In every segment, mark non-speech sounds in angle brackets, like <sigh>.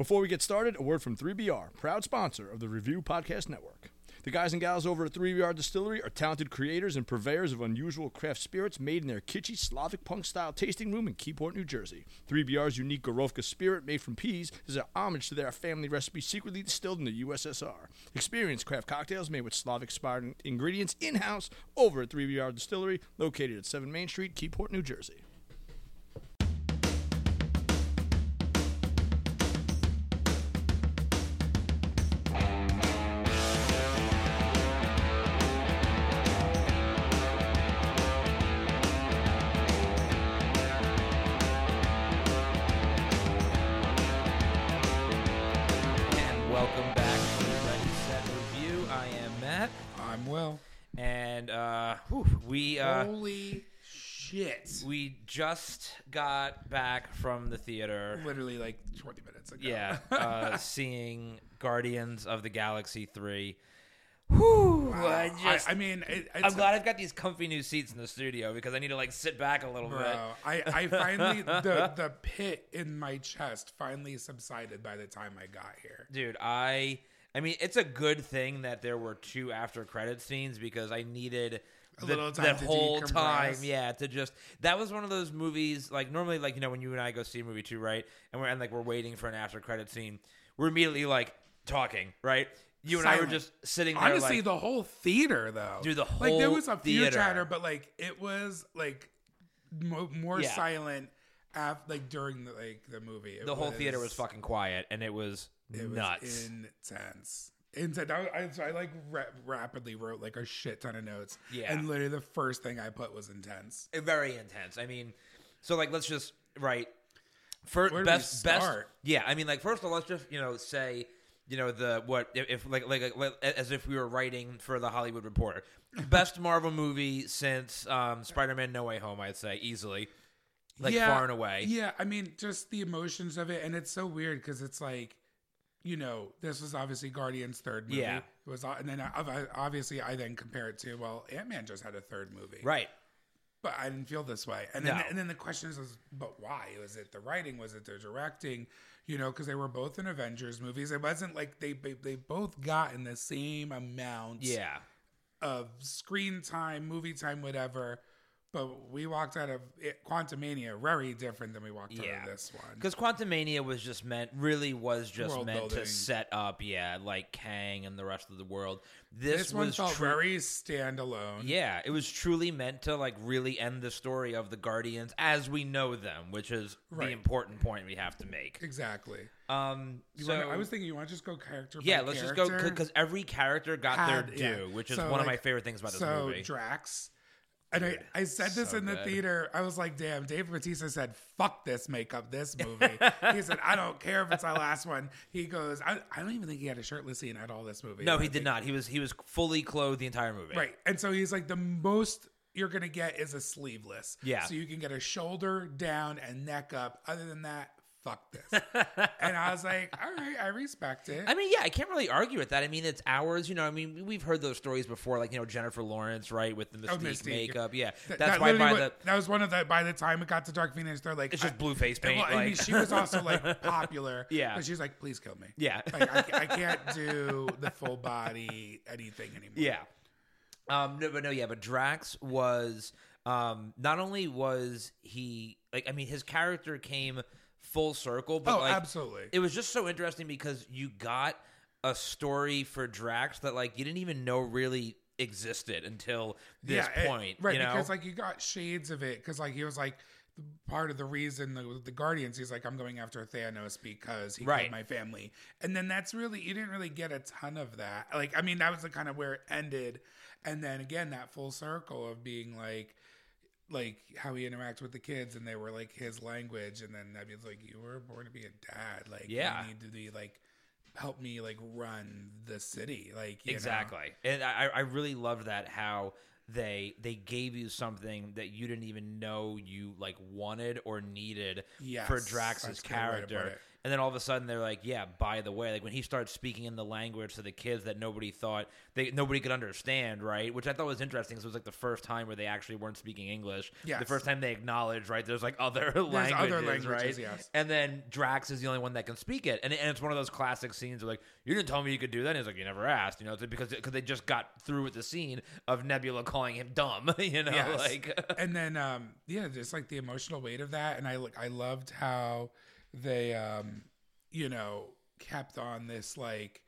Before we get started, a word from 3BR, proud sponsor of the Review Podcast Network. The guys and gals over at 3BR Distillery are talented creators and purveyors of unusual craft spirits made in their kitschy Slavic punk style tasting room in Keyport, New Jersey. 3BR's unique Gorovka spirit made from peas is a homage to their family recipe secretly distilled in the USSR. Experience craft cocktails made with Slavic inspired ingredients in house over at 3BR Distillery, located at 7 Main Street, Keyport, New Jersey. We uh, Holy shit! we just got back from the theater. Literally like 20 minutes ago. Yeah, <laughs> uh, seeing Guardians of the Galaxy three. Whew, Wow. I just. I, mean, it, it's, I'm glad I've got these comfy new seats in the studio because I need to like sit back a little bro. bit. I, I finally <laughs> the the pit in my chest finally subsided by the time I got here. Dude, I I mean it's a good thing that there were two after credit scenes because I needed A the- little time that whole time, yeah, to just that was one of those movies like normally like you know when you and I go see a movie too, right? And we're and like we're waiting for an after credit scene, we're immediately like talking, right? You and I were just sitting there Honestly, like the whole theater though, Dude, the like there was a few theater. chatter, but like it was like mo- more Yeah. silent after like during the like the movie. The whole theater was fucking quiet and it was It was nuts. Intense. Intense. I, I, so I like ra- rapidly wrote like a shit ton of notes. Yeah. And literally the first thing I put was intense. very intense. I mean, so like let's just write first Where do we best best yeah. I mean, like first of all, let's just you know say you know the what if, like, like like as if we were writing for the Hollywood Reporter, <laughs> best Marvel movie since um, Spider-Man: No Way Home. I'd say easily, like far and away. Yeah. I mean, just the emotions of it. And it's so weird because it's like, you know, this was obviously Guardian's third movie. Yeah. It was, and then uh, I, I- obviously I then compare it to, well, Ant Man just had a third movie. Right. but I didn't feel this way. And then, No. and then the question is, is, but why? Was it the writing? Was it the directing? You know, because they were both in Avengers movies. It wasn't like they they, they both got in the same amount Yeah. of screen time, movie time, whatever. But we walked out of it, Quantumania very different than we walked out of this one. Because Quantumania was just meant, really was just World meant to set up, yeah, like Kang and the rest of the world. This, This one was felt tru- very standalone. Yeah, it was truly meant to like really end the story of the Guardians as we know them, which is the important point we have to make. Exactly. Um, You so wanna, I was thinking you want to just go character. yeah, let's just go because every character got had- their yeah. due, which is So, one of my favorite things about this so movie. Drax. And I, I said this so in the good. theater. I was like, damn, Dave Bautista said, fuck this makeup, this movie. <laughs> he said, I don't care if it's our last one. He goes, I, I don't even think he had a shirtless scene at all this movie. no, he did not. He was he was fully clothed the entire movie. Right. And so he's like, the most you're going to get is a sleeveless. Yeah. So you can get a shoulder down and neck up. Other than that, fuck this. and I was like, all right, I respect it. I mean, yeah, I can't really argue with that. I mean, it's ours. You know, I mean, we've heard those stories before, like you know Jennifer Lawrence, right, with the Mystique, Oh, Mystique. makeup. Yeah, Th- that's that why by wa- the that was one of the by the time it got to Dark Phoenix, they're like it's just blue face paint. Well, I mean, she was also like <laughs> popular. Yeah. but she's like, please kill me. yeah, Like, I, I can't do the full body anything anymore. Yeah. Um, no, but no, yeah, but Drax was um, not only was he like, I mean, his character came full circle, but Oh, like, absolutely. it was just so interesting because you got a story for Drax that like you didn't even know really existed until this it- point, right? You know, Because like you got shades of it. Because like he was like part of the reason the, the Guardians. He's like, I'm going after Thanos because he Right. killed my family. And then that's really you didn't really get a ton of that. Like I mean, that was the kind of where it ended. And then again, that full circle of being like. Like how he interacts with the kids, and they were like his language, and then Nebula's like, "You were born to be a dad. Like, Yeah. you need to be like, help me like run the city. Like, you know? exactly. And I, I really loved that how they they gave you something that you didn't even know you like wanted or needed Yes, for Drax's that's a good way to put character. And then all of a sudden they're like, "Yeah, by the way," like when he starts speaking in the language to the kids that nobody thought they nobody could understand, right? Which I thought was interesting. Cause it was like the first time where they actually weren't speaking English. Yeah. The first time they acknowledged, right? There's like other languages, other languages, right? yes. And then Drax is the only one that can speak it, and, and it's one of those classic scenes where like, "You didn't tell me you could do that." And he's like, "You never asked," you know, because because they just got through with the scene of Nebula calling him dumb, <laughs> you know, Yes. like. and then um yeah just like the emotional weight of that and i like i loved how they um you know kept on this like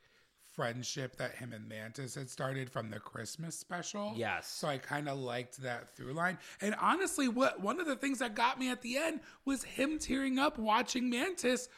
friendship that him and mantis had started from the christmas special Yes. so i kind of liked that through line and honestly what one of the things that got me at the end was him tearing up watching mantis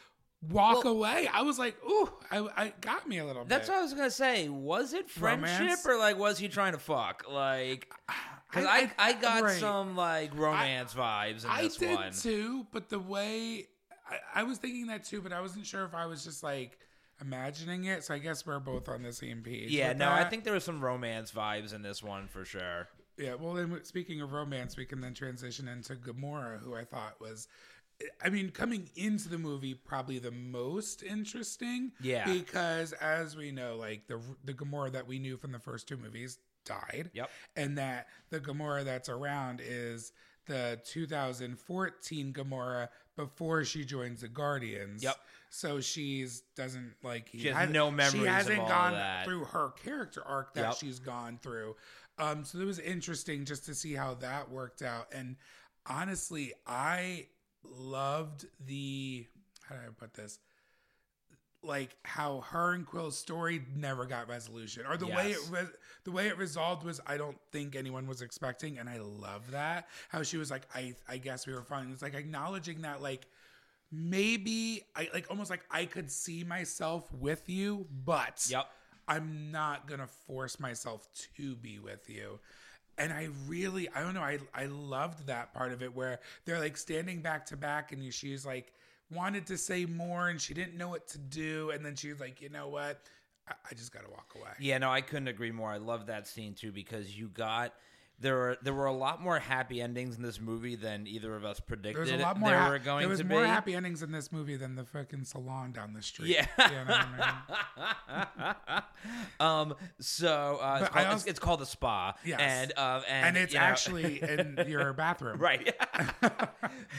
walk Well- away i was like ooh i, I got me a little That's bit what I was gonna say. Was it friendship Romance? or like was he trying to fuck? Like, <sighs> because I- I, I, got right. some like romance vibes in I this did one. too, but the way I, I was thinking that too, but I wasn't sure if I was just like imagining it. So I guess we're both on the same page. Yeah, no, I think there was some romance vibes in this one for sure. Yeah, well, then speaking of romance, we can then transition into Gamora, who I thought was. I mean, coming into the movie, probably the most interesting. Yeah. Because as we know, like the the Gamora that we knew from the first two movies died. Yep. And that the Gamora that's around is the 2014 Gamora before she joins the Guardians. Yep. So she's doesn't like he She has no memories She hasn't all gone that. through her character arc that Yep. she's gone through. Um, so it was interesting just to see how that worked out. And honestly, I loved the how do I put this? Like how her and Quill's story never got resolution, or the way it Yes. re- the way it resolved was I don't think anyone was expecting, and I love that how she was like I I guess we were fine. It's like acknowledging that like maybe I like almost like I could see myself with you, but Yep. I'm not gonna force myself to be with you. And I really, I don't know, I I loved that part of it where they're like standing back to back, and she's like wanted to say more, and she didn't know what to do, and then she was like, you know what, I, I just gotta walk away. Yeah, no, I couldn't agree more. I love that scene too because you got there were there were a lot more happy endings in this movie than either of us predicted. There's a lot more. there hap- were going there was to more be. happy endings in this movie than the fucking salon down the street. Yeah. You know what I mean? <laughs> um. So uh, it's, called, also- it's, it's called the spa. Yes. And um and, and it's you know- actually in <laughs> your bathroom. right. <laughs>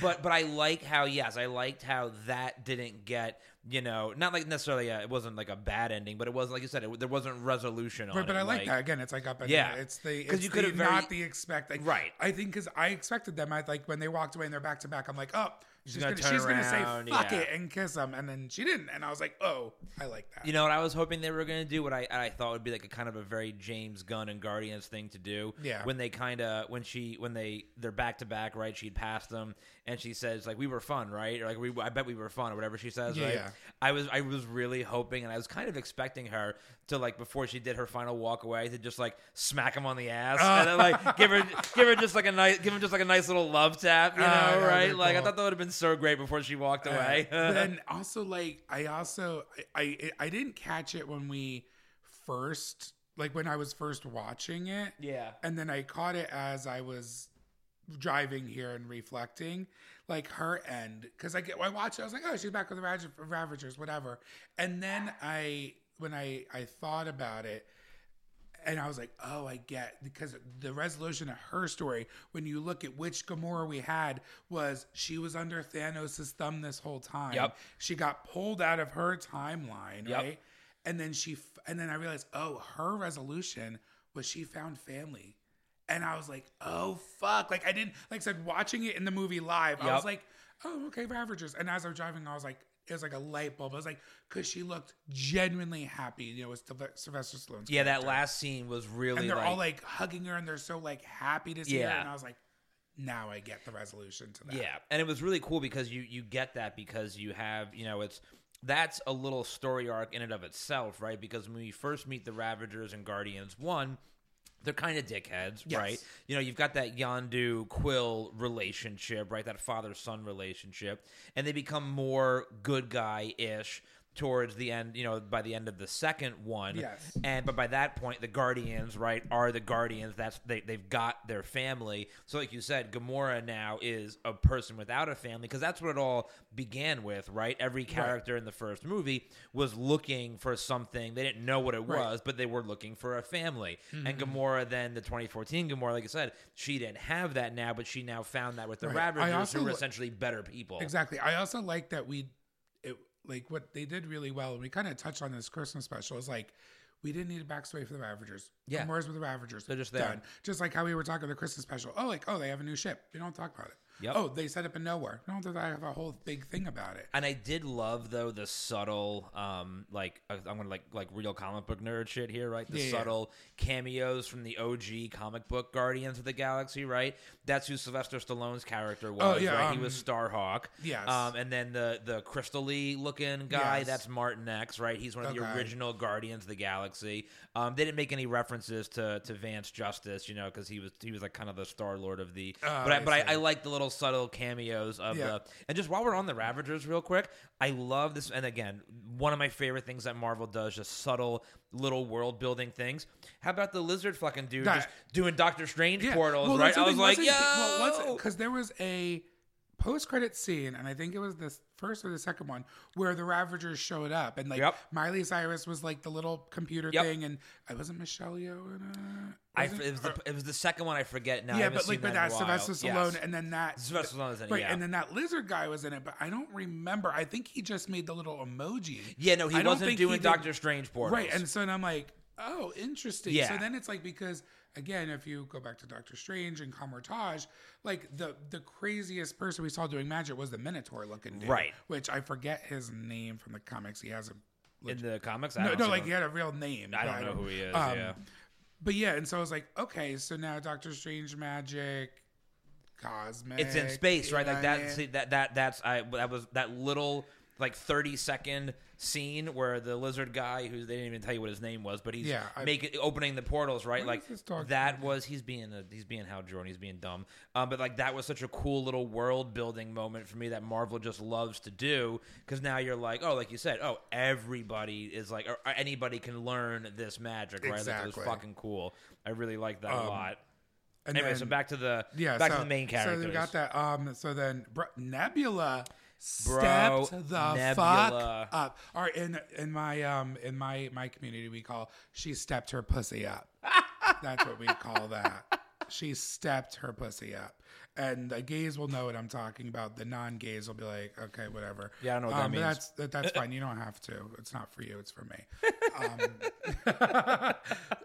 but but I like how yes, I liked how that didn't get you know not like necessarily a, it wasn't like a bad ending, but it was like you said it, there wasn't resolution on Right, but it. I like, that again. It's like up and Yeah. down. It's the 'Cause it's you could've very- not the expect. Like, Right. I think because I expected them. I like when they walked away and they're back to back. I'm like, oh, she's, gonna gonna, turn she's gonna say fuck yeah. it and kiss him, and then she didn't, and I was like, oh, I like that. You know what I was hoping they were going to do? What I I thought would be like a kind of a very James Gunn and Guardians thing to do. Yeah. When they kind of when she when they they're back to back, right? She'd pass them, and she says like we were fun, right? Or like we I bet we were fun, or whatever she says, right? Yeah. I was I was really hoping, and I was kind of expecting her to like before she did her final walk away to just like smack him on the ass oh. and then like give her give her just like a nice give him just like a nice little love tap, you oh, know, Oh, right? been Like I thought that would have been so great before she walked away. but then <laughs> also like I also I, I I didn't catch it when we first like when I was first watching it. yeah. and then I caught it as I was driving here and reflecting, like her end, because I get I watched it, I was like, oh, she's back with the Ravagers, whatever. And then I, when I I thought about it, and I was like, oh, I get because the resolution of her story, when you look at which Gamora we had, was she was under Thanos' thumb this whole time. Yep. She got pulled out of her timeline, Yep. right? And then she, and then I realized, oh, her resolution was she found family. And I was like, oh fuck! Like I didn't like I said watching it in the movie live. I was like, oh okay, Ravagers. And as I was driving, I was like, it was like a light bulb. I was like, because she looked genuinely happy. You know, with Sylve- Sylvester Stallone's Yeah, that last scene was really and they're like, all like hugging her, and they're so like happy to see her. And I was like, now I get the resolution to that. Yeah, and it was really cool because you you get that because you have you know it's that's a little story arc in and of itself, right? Because when we first meet the Ravagers and Guardians one. They're kind of dickheads, Yes. right? You know, you've got that Yondu Quill relationship, right? That father son relationship, and they become more good guy ish towards the end, you know, by the end of the second one. Yes. And but by that point, the Guardians, right, are the Guardians. That's they they've got their family. So like you said, Gamora now is a person without a family because that's what it all began with, right? Every character in the first movie was looking for something. They didn't know what it Right. was, but they were looking for a family. And mm-hmm. Gamora, then the 2014 Gamora, like I said, she didn't have that now, but she now found that with the Right. Ravagers, who were li- essentially better people. Exactly. I also like that we, like what they did really well, and we kind of touched on this Christmas special. Is like we didn't need a backstory for the Ravagers. Yeah. Gamora's with the Ravagers. They're just there. Done. Just like how we were talking the Christmas special. Oh, like oh, they have a new ship. We don't talk about it. Yep. Oh, they set up in nowhere. We don't have a whole big thing about it. And I did love though the subtle, um, like uh, I'm gonna like like real comic book nerd shit here, right? The Yeah, yeah. subtle cameos from the OG comic book Guardians of the Galaxy, right? That's who Sylvester Stallone's character was, Oh, yeah, right? he um, was Starhawk. yes. Um, and then the the crystally looking guy, Yes. that's Martinex, right? He's one of the original Guardians of the Galaxy. Um, they didn't make any references to to Vance Justice, you know, because he was he was like kind of the Star Lord of the. Oh, but I, I but I. I like the little subtle cameos of Yeah. the and just while we're on the Ravagers, real quick, I love this. And again, one of my favorite things that Marvel does, just subtle little world building things. How about the lizard fucking dude just doing Doctor Strange portals, Well, right? I was like, yo, well, because there was a post-credit scene, and I think it was the first or the second one, where the Ravagers showed up, and like Yep. Miley Cyrus was like the little computer Yep. thing, and I wasn't Michelle Yeoh in it. I, it, was the, it was the second one. I forget now. Yeah, but like but that a. Sylvester Yes. Stallone, and then that Sylvester Stallone is in it, right, yeah. and then that lizard guy was in it, but I don't remember. I think he just made the little emoji. Yeah, no, he wasn't doing Doctor Strange portals. Right, and so then I'm like, oh, interesting. Yeah. So then it's like because again, if you go back to Doctor Strange and Kamar-Taj, like the the craziest person we saw doing magic was the Minotaur looking dude, Right. Which I forget his name from the comics. He has a in the comics, I no, don't no, like him. he had a real name. I don't know who he is. um, yeah, But yeah, and so I was like, okay, so now Doctor Strange magic, cosmic. it's in space, right? Like that. See, that that that's I that was that little like 30 second scene where the lizard guy who they didn't even tell you what his name was but he's Yeah, it, opening the portals right? Like is this dog that was he's being a, he's being Hal Jordan he's being dumb. Um, but like that was such a cool little world building moment for me that Marvel just loves to do because now you're like oh like you said oh everybody is like or anybody can learn this magic right? Like that was fucking cool. I really like that a Um, lot. And anyway then- so back to the Yeah, back so, to the main characters So we got that. Um, so then Nebula Bro, stepped the Nebula. fuck up. Or in in my um in my my community we call she stepped her pussy up. <laughs> That's what we call that. She stepped her pussy up. And the gays will know what I'm talking about. The non-gays will be like, okay, whatever. Yeah, I don't know what that um, but means. That's that, that's <laughs> fine. You don't have to. It's not for you. It's for me. <laughs> Um,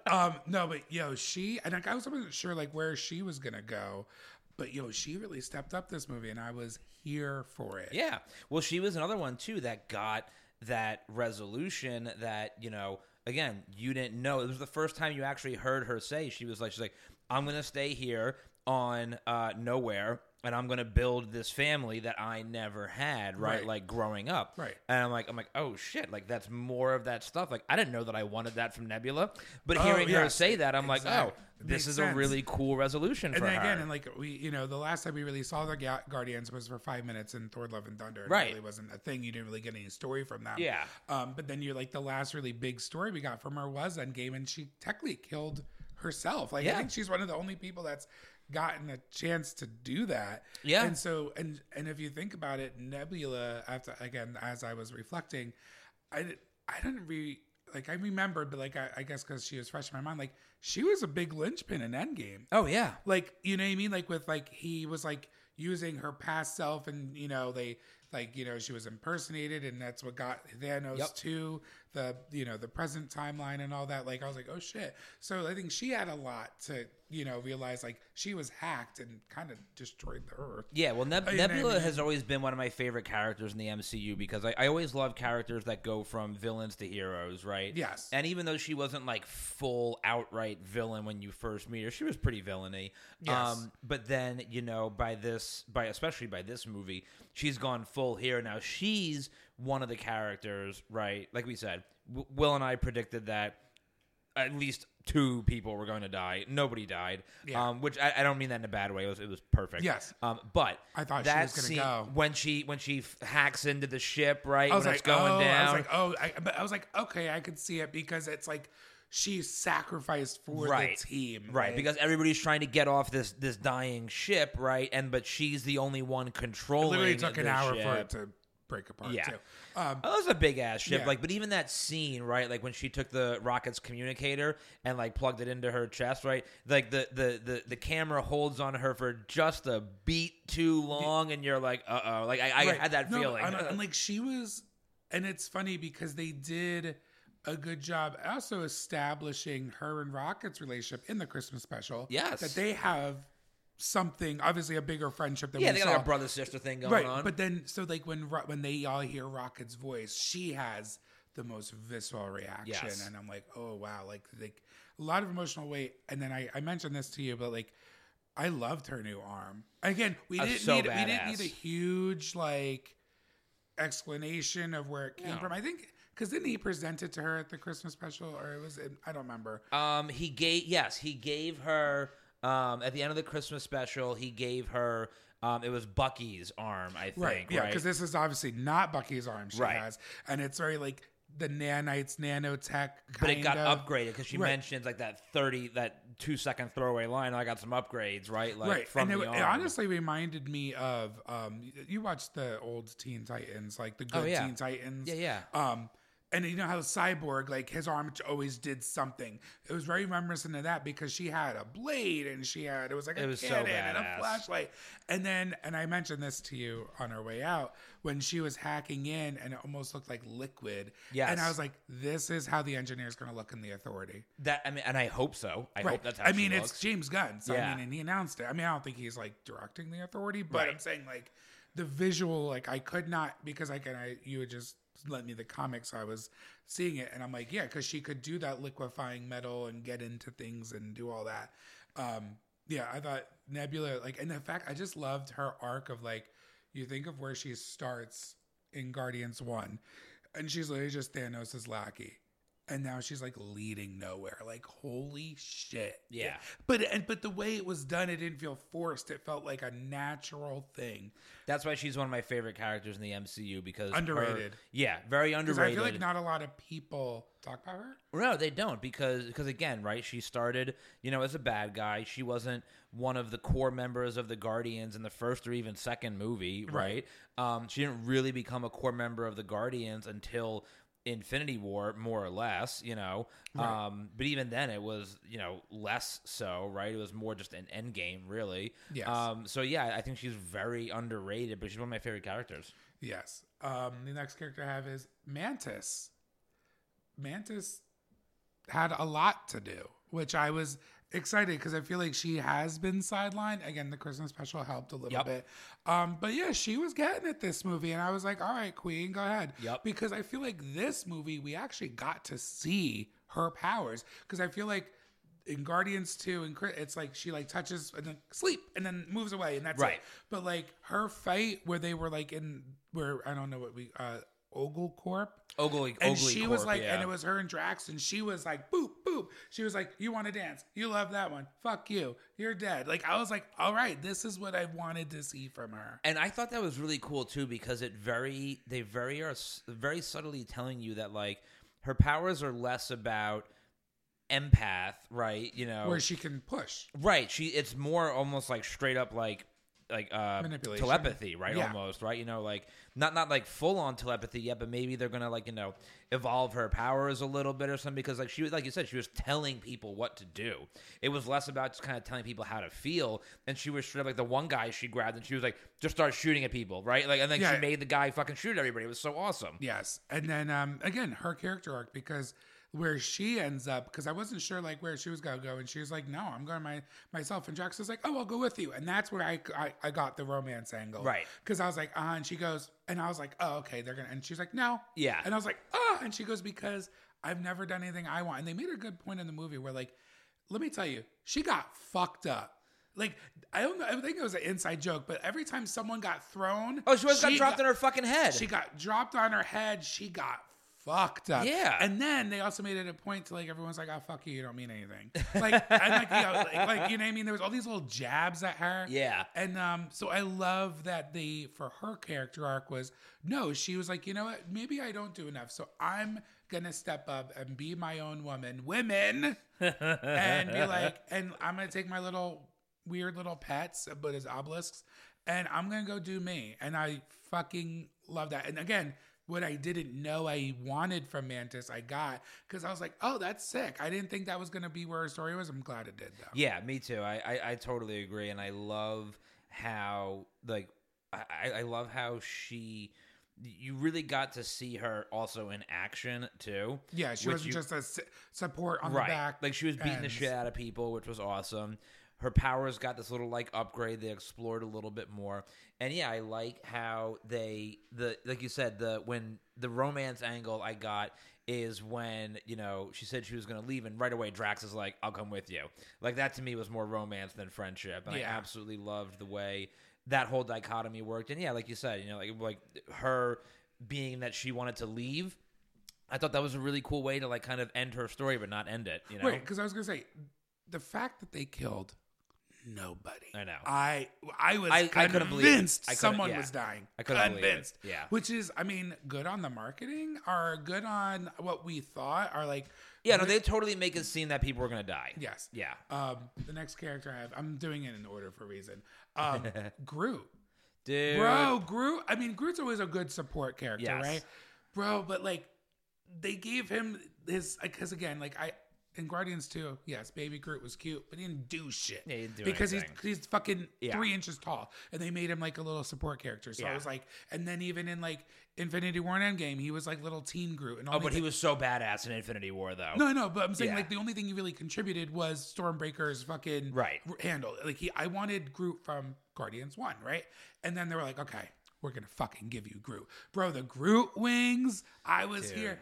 um, no, but yo, she and like, I was wasn't sure like where she was gonna go, but yo, she really stepped up this movie, and I was here for it. Yeah. Well, she was another one too that got that resolution that, you know, again, you didn't know. It was the first time you actually heard her say she was like she's like I'm to stay here on uh nowhere and I'm to build this family that I never had, right? Right. Like growing up. Right. And I'm like I'm like, "Oh shit, like that's more of that stuff." Like I didn't know that I wanted that from Nebula, but Oh, hearing her say that, I'm like, "Oh, this is sense. a really cool resolution And for then her." again, and like we, you know, the last time we really saw the Ga- Guardians was for five minutes in Thor: Love and Thunder. and Right. It really wasn't a thing. You didn't really get any story from them. Yeah. Um, but then you're like the last really big story we got from her was Endgame, and she technically killed herself. Like Yeah. I think she's one of the only people that's gotten a chance to do that. Yeah. And so, and and if you think about it, Nebula. After again, as I was reflecting, I I didn't re like I remembered, but like I, I guess because she was fresh in my mind, like she was a big linchpin in Endgame oh yeah. like you know what I mean? Like with like he was like using her past self, and you know they like you know she was impersonated, and that's what got Thanos Yep. to the you know the present timeline and all that. Like I was like, oh shit. So I think she had a lot to you know realize like she was hacked and kind of destroyed the Earth. Yeah, well, Neb- Oh, yeah, Nebula has always been one of my favorite characters in the MCU because I, I always love characters that go from villains to heroes, right? Yes. And even though she wasn't like full outright villain when you first meet her, she was pretty villainy. Yes. Um, but then you know by this, by especially by this movie, she's gone full here now. She's one of the characters, right? Like we said, w- Will and I predicted that at least two people were going to die. Nobody died. Yeah. Um, which I, I don't mean that in a bad way. It was it was perfect. Yes. Um, but I thought she that was gonna scene, go. when she when she f- hacks into the ship right I was when like, it's going oh, down. I was like, oh, I, but I was like, okay, I could see it because it's like she sacrificed for right the team, right because everybody's trying to get off this this dying ship right and but she's the only one it controlling literally took an hour ship. for it to break apart. Yeah. too. Um, Oh, that was a big ass ship. Yeah. Like, but even that scene, right? Like when she took the rocket's communicator and like plugged it into her chest, right? Like the the the, the camera holds on her for just a beat too long, and you're like, uh oh. Like I, I Right. had that No, feeling. And, <laughs> and, like she was, and it's funny because they did a good job also establishing her and Rocket's relationship in the Christmas special. Yes. that they have something, obviously a bigger friendship than yeah, we they got saw. like a brother sister thing going right, on. but then so like when when they all hear Rocket's voice, she has the most visceral reaction, Yes. and I'm like, oh wow, like like a lot of emotional weight. And then I I mentioned this to you, but like. I loved her new arm. Again, we That's didn't so need we didn't need a huge like explanation of where it came No. from. I think because didn't he present it to her at the Christmas special, or it was I don't remember. Um, he gave yes, he gave her um at the end of the Christmas special. He gave her um it was Bucky's arm, I think. Right, yeah, right? because this is obviously not Bucky's arm she Right. has, and it's very like the nanites, nanotech. but it got of. upgraded because she Right. mentions like that thirty, that two second throwaway line. I got some upgrades, right? Like right, from and the it, it honestly reminded me of um, you watched the old Teen Titans, like the good Oh, yeah. Teen Titans. Yeah, yeah. Um, and you know how Cyborg, like his arm always did something. It was very reminiscent of that because she had a blade and she had it was like a It was so cannon and a flashlight. And then, and I mentioned this to you on our way out when she was hacking in and it almost looked like liquid. Yes. And I was like, this is how the engineer is going to look in the Authority. that I mean, and I hope so. I hope that's how I mean, looks. it's James Gunn. So Yeah. I mean, and he announced it. I mean, I don't think he's like directing the authority, but Right. I'm saying like the visual, like I could not because I can. I you would just lent me the comics, so I was seeing it, and I'm like, yeah, because she could do that liquefying metal and get into things and do all that. Um, yeah, I thought Nebula, like, and in fact, I just loved her arc of like, you think of where she starts in Guardians One, and she's literally just Thanos' lackey. And now she's like leading nowhere. Like holy shit! Yeah. but and but the way it was done, it didn't feel forced. It felt like a natural thing. That's why she's one of my favorite characters in the MCU because her- Underrated. yeah, very underrated. I feel like not a lot of people talk about her. No, they don't because because again, right? She started, you know, as a bad guy. She wasn't one of the core members of the Guardians in the first or even second movie, right? Um, she didn't really become a core member of the Guardians until Infinity War, more or less, you know. Um, but even then, it was you know less so, right? It was more just an Endgame, really. Yes. Um, so yeah, I think she's very underrated, but she's one of my favorite characters. Yes. Um, the next character I have is Mantis. Mantis had a lot to do, which I was excited because I feel like she has been sidelined. Again, the Christmas special helped a little Yep. bit. Um, but yeah, she was getting it this movie, and I was like, all right, Queen, go ahead. Yep. Because I feel like this movie, we actually got to see her powers. Because I feel like in Guardians 2 and Chris- it's like she like touches and then sleep and then moves away and that's Right. it. But like her fight where they were like in where I don't know what we uh Ogle Corp. Ogle, And Ogle she was Corp, like, yeah. and it was her and Drax, and she was like, boop, boop. She was like, You want to dance? You love that one. Fuck you. You're dead. Like, I was like, All right, this is what I wanted to see from her. And I thought that was really cool too because it very they very are very subtly telling you that like her powers are less about empath, right? You know, Where she can push. right? She it's more almost like straight up like like uh telepathy, right? Yeah. Almost, right? You know, like not not like full on telepathy yet, but maybe they're gonna like you know evolve her powers a little bit or something because like she was like you said she was telling people what to do. It was less about just kind of telling people how to feel, and she was straight up like the one guy she grabbed and she was like just start shooting at people, right? Like and then Yeah. she made the guy fucking shoot everybody. It was so awesome. Yes. And then um again, her character arc because where she ends up because I wasn't sure like where she was gonna go and she was like, No, I'm going my myself and Drax was like, Oh, I'll go with you. And that's where I I, I got the romance angle. Right. Because I was like, uh and she goes and I was like, Oh, okay, they're gonna and she's like, No. Yeah. And I was like, Oh, and she goes, Because I've never done anything I want. And they made a good point in the movie where like, let me tell you, she got fucked up. Like I don't know. I think it was an inside joke, but every time someone got thrown, Oh, she was got dropped on her fucking head. she got dropped on her head. She got fucked up. Yeah. And then they also made it a point to like everyone's like, oh fuck you, you don't mean anything. Like and like you know, like, like, you know what I mean? There was all these little jabs at her. Yeah. And um, so I love that the for her character arc was no, she was like, you know what, maybe I don't do enough. So I'm gonna step up and be my own woman. Women <laughs> and be like, and I'm gonna take my little weird little pets, but as obelisks, and I'm gonna go do me. And I fucking love that. And again, what I didn't know I wanted from Mantis, I got because I was like, oh, that's sick. I didn't think that was gonna be where her story was. I'm glad it did though. Yeah, me too. I, I, I totally agree, and I love how like I, I love how she. You really got to see her also in action too. Yeah, she wasn't you- just a support on right. the back. Like she was beating the shit out of people, which was awesome. Her powers got this little like upgrade. They explored a little bit more, and yeah, I like how they the like you said the when the romance angle I got is when you know she said she was going to leave, and right away Drax is like, "I'll come with you." Like that to me was more romance than friendship, and I absolutely loved the way that whole dichotomy worked. And yeah, like you said, you know, like like her being that she wanted to leave. I thought that was a really cool way to like kind of end her story, but not end it. You know, Wait, because I was gonna say the fact that they killed nobody. I know. I I was I- I couldn't believe it. convinced I someone yeah. was dying. I couldn't believe it. convinced. Yeah. Which is, I mean, good on the marketing or good on what we thought are like. Yeah, no, they totally make it seem that people were gonna die. Yes. Yeah. Um, the next character I have, I'm doing it in order for a reason. Um, <laughs> Groot. Dude. Bro, Groot. I mean, Groot's always a good support character, Yes. right? Bro, but like, they gave him his because again, like I in Guardians 2, yes, baby Groot was cute, but he didn't do shit. Yeah, he didn't do because anything. he's he's fucking Yeah. three inches tall, and they made him like a little support character. So I was like, and then even in like Infinity War and Endgame, he was like little teen Groot. And Oh, but he was so badass in Infinity War, though. no, no, but I'm saying Yeah. like the only thing he really contributed was Stormbreaker's fucking Right. handle. Like he, I wanted Groot from Guardians One, right? And then they were like, okay, we're gonna fucking give you Groot, bro. The Groot wings. I was Dude. here.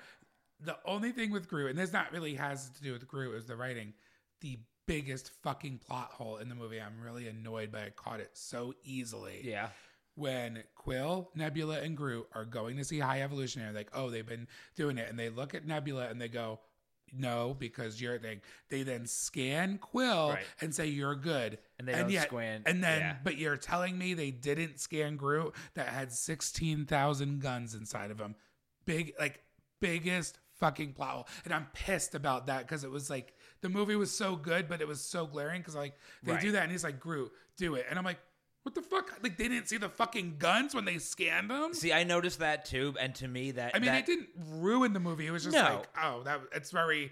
The only thing with Groot, and this not really has to do with Groot, is the writing. The biggest fucking plot hole in the movie. I'm really annoyed, but I caught it so easily Yeah. when Quill, Nebula, and Groot are going to see High Evolutionary, like, oh, they've been doing it, and they look at Nebula and they go, no, because you're a thing. They then scan Quill Right. and say you're good, And they don't yet, scan- And then, yeah. but you're telling me they didn't scan Groot that had sixteen thousand guns inside of him. Big, like biggest fucking plot hole, and I'm pissed about that because it was like the movie was so good, but it was so glaring because like they do that, and he's like Groot, do it, and I'm like. What the fuck? Like they didn't see the fucking guns when they scanned them. See, I noticed that too, and to me, that I mean, that, it didn't ruin the movie. It was just No. like, oh, that it's very.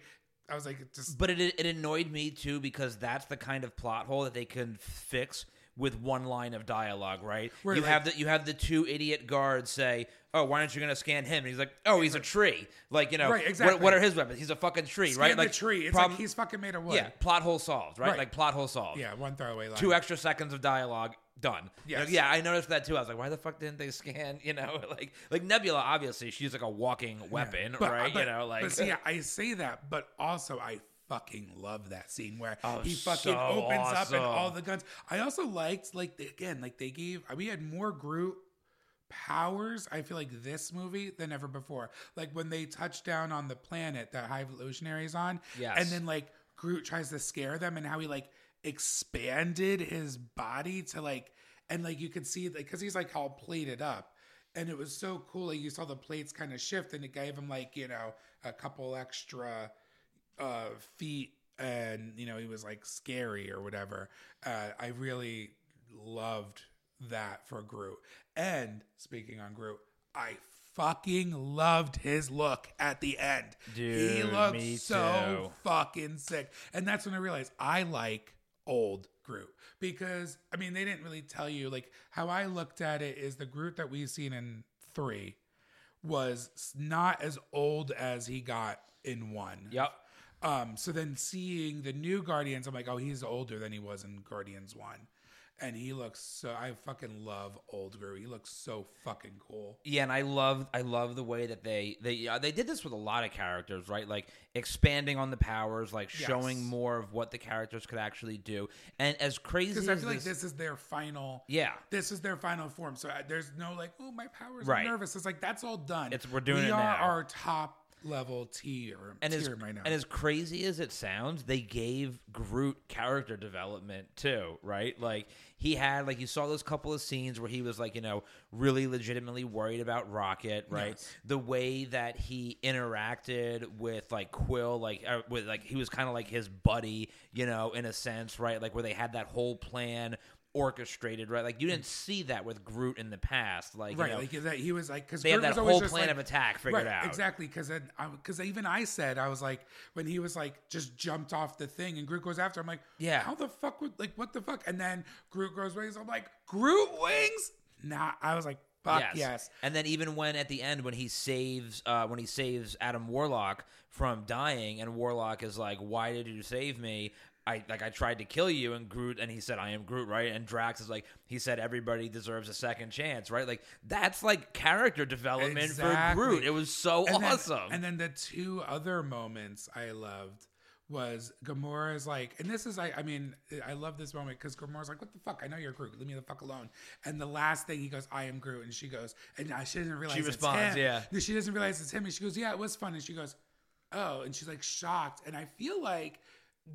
I was like, it just But it it annoyed me too because that's the kind of plot hole that they can fix with one line of dialogue, right? Where, you have the you have the two idiot guards say, "Oh, why aren't you going to scan him?" And he's like, "Oh, he's a tree." Like you know, Right, what, exactly. what are his weapons? He's a fucking tree, scan right? Like tree. It's problem- like he's fucking made of wood. yeah, plot hole solved, right? Right. Like plot hole solved. yeah, one throwaway line. Two extra seconds of dialogue done. Yes. Like, yeah, I noticed that too. I was like, why the fuck didn't they scan? <laughs> You know, <laughs> like like Nebula. Obviously, she's like a walking weapon, But- right? but- you know, like But see, I say that, but also I fucking love that scene where Oh, he fucking so opens up and all the guns. I also liked like they- again, like they gave we had more Groot powers. I feel like this movie than ever before. Like when they touch down on the planet that High Evolutionary is on, Yes. and then like Groot tries to scare them, and how he like expanded his body to like, and like you could see like because he's like all plated up. And it was so cool. Like you saw the plates kind of shift, and it gave him like you know a couple extra uh, feet, and you know he was like scary or whatever. Uh, I really loved that for Groot. And speaking on Groot, I fucking loved his look at the end. he Dude, looked me so too. fucking sick. And that's when I realized I like old Groot because I mean they didn't really tell you like how I looked at it is the Groot that we've seen in 3 was not as old as he got in 1. Yep. Um so then seeing the new Guardians I'm like oh he's older than he was in Guardians 1. And he looks so I fucking love old Groot. He looks so fucking cool. Yeah, and I love I love the way that they they uh, they did this with a lot of characters, right? Like expanding on the powers, like Yes. showing more of what the characters could actually do. And as crazy Because as I feel like this, this is their final yeah, this is their final form. So uh, there's no like, oh, my powers Right. are nervous. It's like that's all done. It's- we're doing we it are now. our top level tier and as, right now. and as crazy as it sounds, they gave Groot character development too, right? Like he had, like you saw those couple of scenes where he was like, you know, really legitimately worried about Rocket, right? Yes. The way that he interacted with like Quill, like uh, with like he was kind of like his buddy, you know, in a sense, right? Like where they had that whole plan orchestrated, right? Like you didn't see that with Groot in the past, like you right, know, like that he was like because they had that whole plan of attack figured right, out. exactly because because even I said I was like when he was like just jumped off the thing and Groot goes after I'm like Yeah. how the fuck would like what the fuck and then Groot grows wings I'm like Groot wings nah I was like fuck yes, And then even when at the end when he saves uh, when he saves Adam Warlock from dying, and Warlock is like, "Why did you save me?" I like I tried to kill you, and Groot, and he said, "I am Groot," right? And Drax is like, he said, "Everybody deserves a second chance," right? Like that's like character development for Exactly. Groot. It was so and then, awesome. and then the two other moments I loved was Gamora's like, and this is I, I mean, I love this moment because Gamora's like, "What the fuck? I know you're Groot. Leave me the fuck alone." And the last thing he goes, "I am Groot," and she goes, and she doesn't realize it's responds, him. yeah. She doesn't realize it's him, and she goes, "Yeah, it was fun," and she goes, "Oh," and she's like shocked, and I feel like,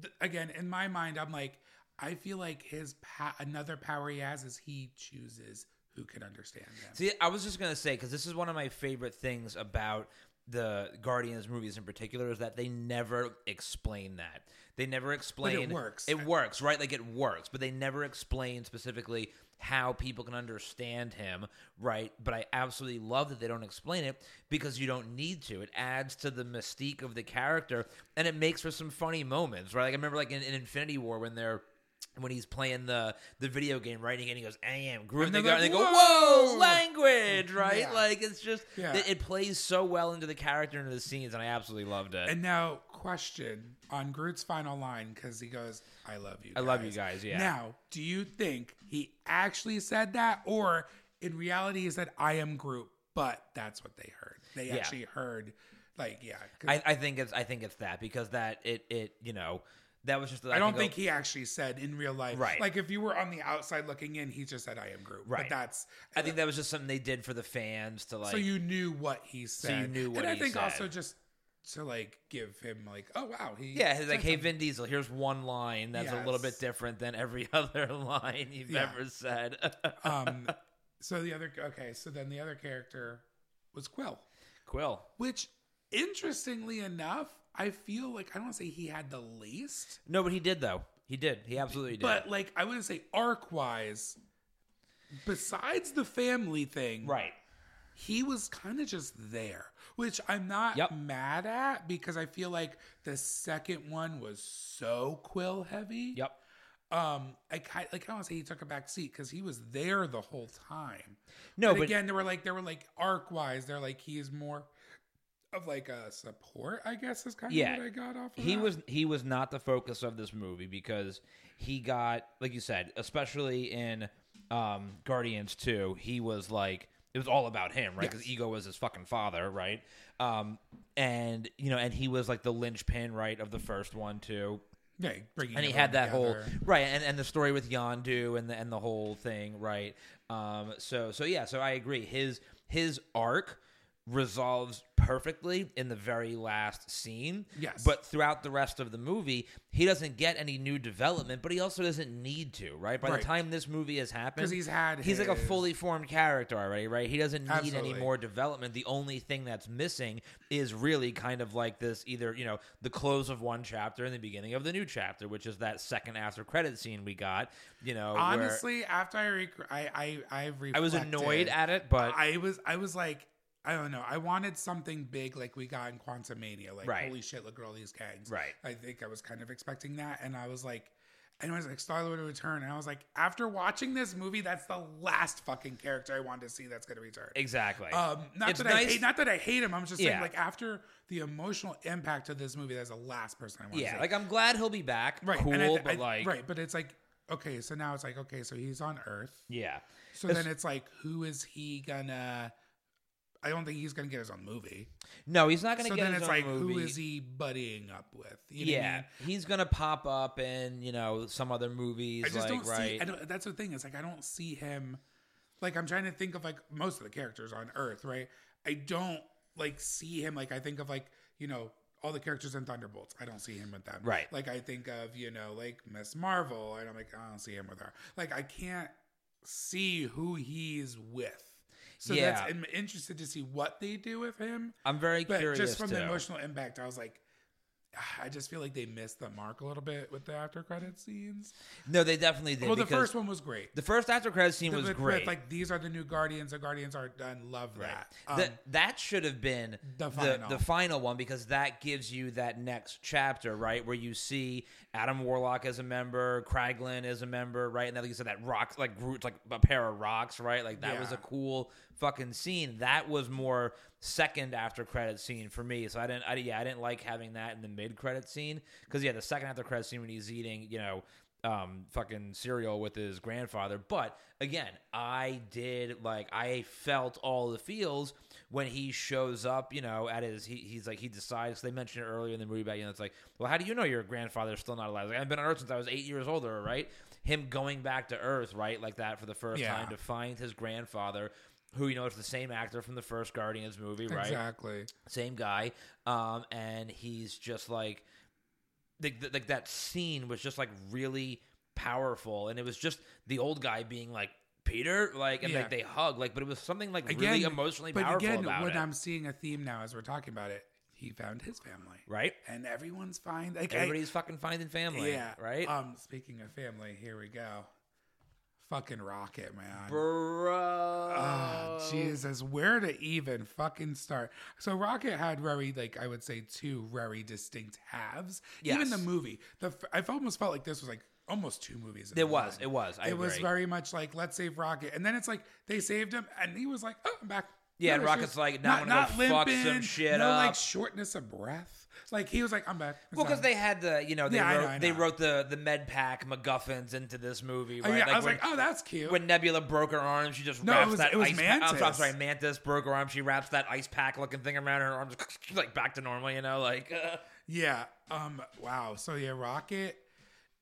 th- again, in my mind, I'm like, I feel like his pa- another power he has is he chooses who can understand him. See, I was just gonna say because this is one of my favorite things about the Guardians movies in particular is that they never explain that. They never explain. It works. It works, right? Like it works, but they never explain specifically how people can understand him, right? But I absolutely love that they don't explain it because you don't need to. It adds to the mystique of the character, and it makes for some funny moments, right? Like I remember, like in, in Infinity War when they're when he's playing the the video game, writing, and he goes, "I am Groot," and, And they, go, and they like, go, "Whoa, language!" Right? Yeah. Like it's just Yeah. it, it plays so well into the character and the scenes, and I absolutely loved it. And now, question on Groot's final line because he goes, "I love you." I love you guys, yeah. Now, do you think he actually said that, or in reality, he said, "I am Groot," but that's what they heard. They Yeah. actually heard, like, yeah. I, I think it's I think it's that because that it it you know that was just I don't go- think he actually said in real life. Right. Like if you were on the outside looking in, he just said, "I am Groot." Right. But that's. I think that was just something they did for the fans to like. so you knew what he said. So you knew what and I think said. also just to like give him like, oh wow, he yeah, he's like, hey, something." Vin Diesel, here's one line that's a little bit different than every <laughs> other line you've Yeah. ever said. <laughs> um so the other okay so then the other character was quill Quill. which interestingly enough i feel like i don't want to say he had the least No, but he did though. He did. He absolutely did. but like i wouldn't say arc wise besides the family thing right. he was kind of just there which i'm not Yep. mad at because i feel like the second one was so quill heavy Yep. um i ki- like i don't want to say he took a back seat because he was there the whole time No, but, but again, they were like they were like arc wise. They're like he is more of like a support, I guess, is kind of Yeah. what I got off. Of he that. was he was not the focus of this movie because he got like you said especially in um guardians 2 he was like it was all about him right? Because Yes. ego was his fucking father right? Um and you know and he was like the linchpin right of the first one too. Yeah, bringing and he had that whole right and, and the story with Yondu and the and the whole thing right? Um so so yeah so I agree. His his arc resolves perfectly in the very last scene. Yes. but throughout the rest of the movie he doesn't get any new development but he also doesn't need to right? By Right. the time this movie has happened 'Cause he's had he's like a fully formed character already right? He doesn't need any more development. The only thing that's missing is really kind of like this either you know the close of one chapter and the beginning of the new chapter which is that second after credit scene we got you know where Honestly, after I rec- I I I've i was annoyed at it but I was I was like I don't know. I wanted something big like we got in Quantumania. Like Right. holy shit, look at all these Kangs. Right. I think I was kind of expecting that, and I was like. And it was like Star Lord to return, and I was like, after watching this movie, that's the last fucking character I wanted to see that's going to return. exactly Um, not It's that I hate, not that I hate him. I'm just saying, like after the emotional impact of this movie, that's the last person I want. to yeah see. like i'm glad he'll be back right, cool but I- like right, but it's like okay, so now it's like okay, so he's on Earth. yeah So It's- then it's like, who is he gonna? I don't think he's gonna get his own movie. no he's not gonna So get his own like, movie. So then it's like, who is he buddying up with? You know what I yeah, mean? he's gonna pop up in you know some other movies, I just like don't right. see. I don't, that's the thing. It's like I don't see him. Like I'm trying to think of like most of the characters on Earth, right? I don't like see him like I think of like you know all the characters in Thunderbolts. I don't see him with them. Right. Like I think of you know like Miss Marvel, and I'm like I don't see him with her. Like I can't see who he's with. So Yeah. that's I'm interested to see what they do with him. I'm very But curious just from too. the emotional impact, I was like, I just feel like they missed the mark a little bit with the after credit scenes. no, they definitely did. Well, the first one was great. the first after credit scene The- was with- great. Like these are the new Guardians. The Guardians are done. Love that. Um, that that should have been the the, final. the final one because that gives you that next chapter, right? Where you see Adam Warlock as a member, Kraglin as a member, right? And then like you said, that rock like Groot's like a pair of rocks, right? Like that was a cool fucking scene. That was more second after credit scene for me. So I didn't, I, yeah, I didn't like having that in the mid credit scene because yeah, the second after credit scene when he's eating, you know, um, fucking cereal with his grandfather. But again, I did like I felt all the feels when he shows up. You know, at his he, he's like he decides. They mentioned it earlier in the movie about you know it's like, well, how do you know your grandfather's still not alive? Like, I've been on Earth since I was eight years older, right? Him going back to Earth, right, like that for the first Yeah. time to find his grandfather. Who you know is the same actor from the first Guardians movie, right? Exactly. same guy um and he's just like like, like that scene was just like really powerful and it was just the old guy being like peter like and Yeah. like they hug like but it was something like Again, really emotionally but powerful again, about when it I'm seeing a theme now as we're talking about it, he found his family, right and everyone's fine. Like I- everybody's fucking finding family yeah, right Um, speaking of family, here we go. Fucking Rocket, man. bro Oh, Jesus, where to even fucking start? So Rocket had very, like, I would say, two very distinct halves. Even the movie, the I've almost felt like this was like almost two movies. in it was it was I it was very much like let's save Rocket, and then it's like they saved him, and he was like, "Oh, I'm back." Yeah, and issues. Rocket's like, "Now I'm gonna go fuck some shit no, like shortness of breath. Like he was like, "I'm back." It's well, because they had the, you know, they Yeah, I wrote know, I they know. wrote the the med pack MacGuffins into this movie, Oh, right? yeah, I was when- like, "Oh, that's cute." when Nebula broke her arm, she just No, it was- that it was ice. I'm, sorry, I'm Mantis. sorry, Mantis broke her arm. She wraps that ice pack looking thing around her arm, just <laughs> like back to normal. You know, like uh, Yeah. Um. Wow. So yeah, Rocket.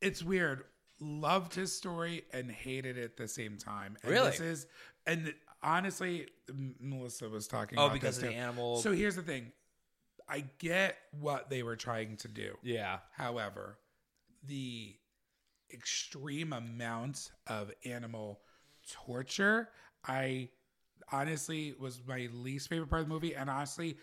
It's weird. Loved his story and hated it at the same time. And Really? This is and honestly, M- Melissa was talking. Oh, about because this of the too. animal- So here's the thing. I get what they were trying to do. yeah, However, the extreme amount of animal torture, I honestly was my least favorite part of the movie, and honestly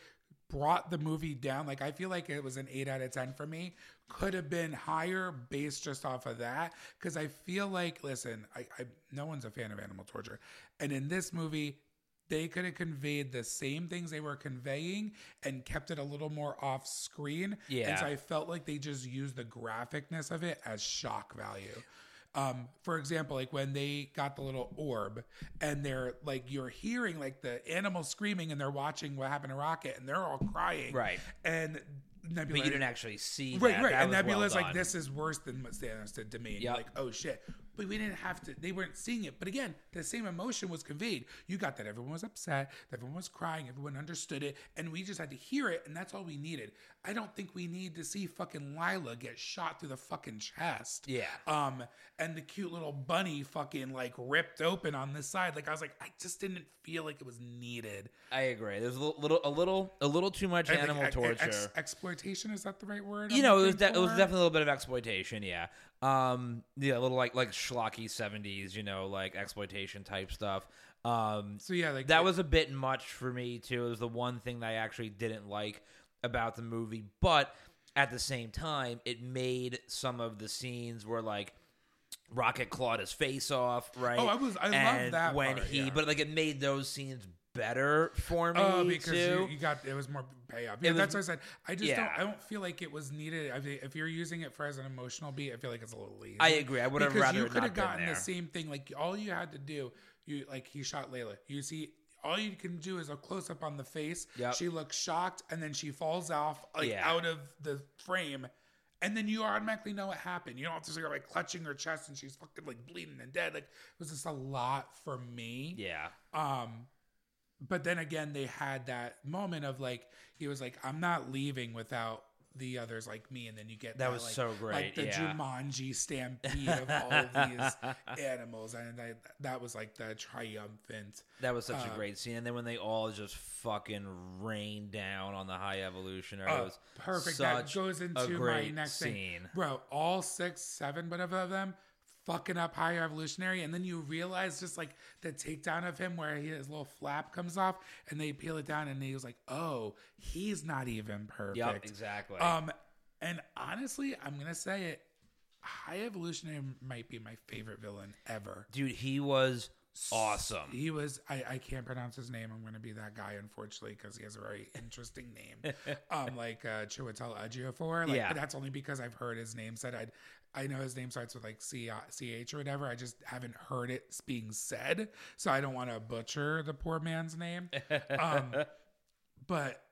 brought the movie down. Like I feel like it was an eight out of ten for me. Could have been higher based just off of that because I feel like listen, I, I no one's a fan of animal torture, and in this movie. They could have conveyed the same things they were conveying and kept it a little more off screen. And Yeah. so I felt like they just used the graphicness of it as shock value. Um, for example, like when they got the little orb and they're like, you're hearing like the animal screaming and they're watching what happened to Rocket and they're all crying. Right. And Nebula. but you didn't actually see Right, that. right. That and was well like, this is worse than what Thanos did to me. And Yep. Like, oh shit. But we didn't have to, they weren't seeing it. But again, the same emotion was conveyed. You got that everyone was upset, that everyone was crying, everyone understood it, and we just had to hear it, and that's all we needed. I don't think we need to see fucking Lylla get shot through the fucking chest. Yeah. Um, and the cute little bunny fucking like ripped open on this side. Like I was like, I just didn't feel like it was needed. I agree. There's a little, a little, a little too much I animal torture. ex- exploitation is that the right word? you I'm know, it was de- it was definitely a little bit of exploitation. Yeah, um, yeah, a little like like schlocky seventies, you know, like exploitation type stuff. Um, So yeah, like that was a bit much for me too. It was the one thing that I actually didn't like about the movie, but at the same time, it made some of the scenes where like Rocket clawed his face off, right? Oh, I was- I love that when part, he, yeah. but like it made those scenes better for me Oh, because too. you, you got it was more payoff. Yeah, was- that's what I said. I just don't. I don't feel like it was needed. I mean, if you're using it for as an emotional beat, I feel like it's a little lazy. I agree. I would have rather you could have gotten the same thing. Like all you had to do, you like he shot Layla. You see. All you can do is a close up on the face. Yep. She looks shocked, and then she falls off like Yeah. out of the frame, and then you automatically know what happened. You don't have to see her like clutching her chest and she's fucking like bleeding and dead. Like it was just a lot for me. yeah. Um, but then again, they had that moment of like he was like, "I'm not leaving without the others like me, and then you get That was like, so great, like the yeah. Jumanji stampede of all of these <laughs> animals, and I, that was like the triumphant. That was such a Uh, great scene. And then when they all just fucking rain down on the high evolutionary, it Oh, was perfect. That goes into my next scene. thing, bro. All six, seven, whatever of them, fucking up high evolutionary, and then you realize just like the takedown of him, where his little flap comes off, and they peel it down, and he was like, "Oh, he's not even perfect." Yep, exactly. Um, and honestly, I'm gonna say it. High evolutionary might be my favorite villain ever. Dude, he was awesome. He was. I, I can't pronounce his name. I'm going to be that guy, unfortunately, because he has a very interesting name. <laughs> um, like uh, Chiwetel Ejiofor. Like, Yeah. but that's only because I've heard his name said. I I know his name starts with like C C-H or whatever. I just haven't heard it being said, so I don't want to butcher the poor man's name. <laughs> Um, but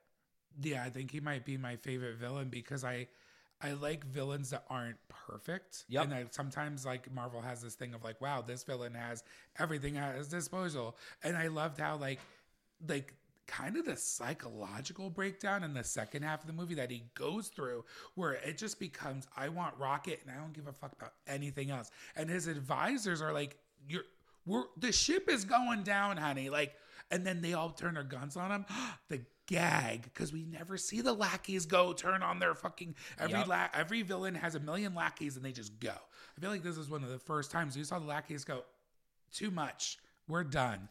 yeah, I think he might be my favorite villain because I I like villains that aren't perfect. Yep. And I, sometimes like Marvel has this thing of like, wow, this villain has everything at his disposal. And I loved how like like kind of the psychological breakdown in the second half of the movie that he goes through where it just becomes I want Rocket and I don't give a fuck about anything else. And his advisors are like, You're we're the ship is going down, honey. Like and then they all turn their guns on him. <gasps> the gag because we never see the lackeys go turn on their fucking every Yep. la- every villain has a million lackeys and they just go. I feel like this is one of the first times we saw the lackeys go too much. We're done.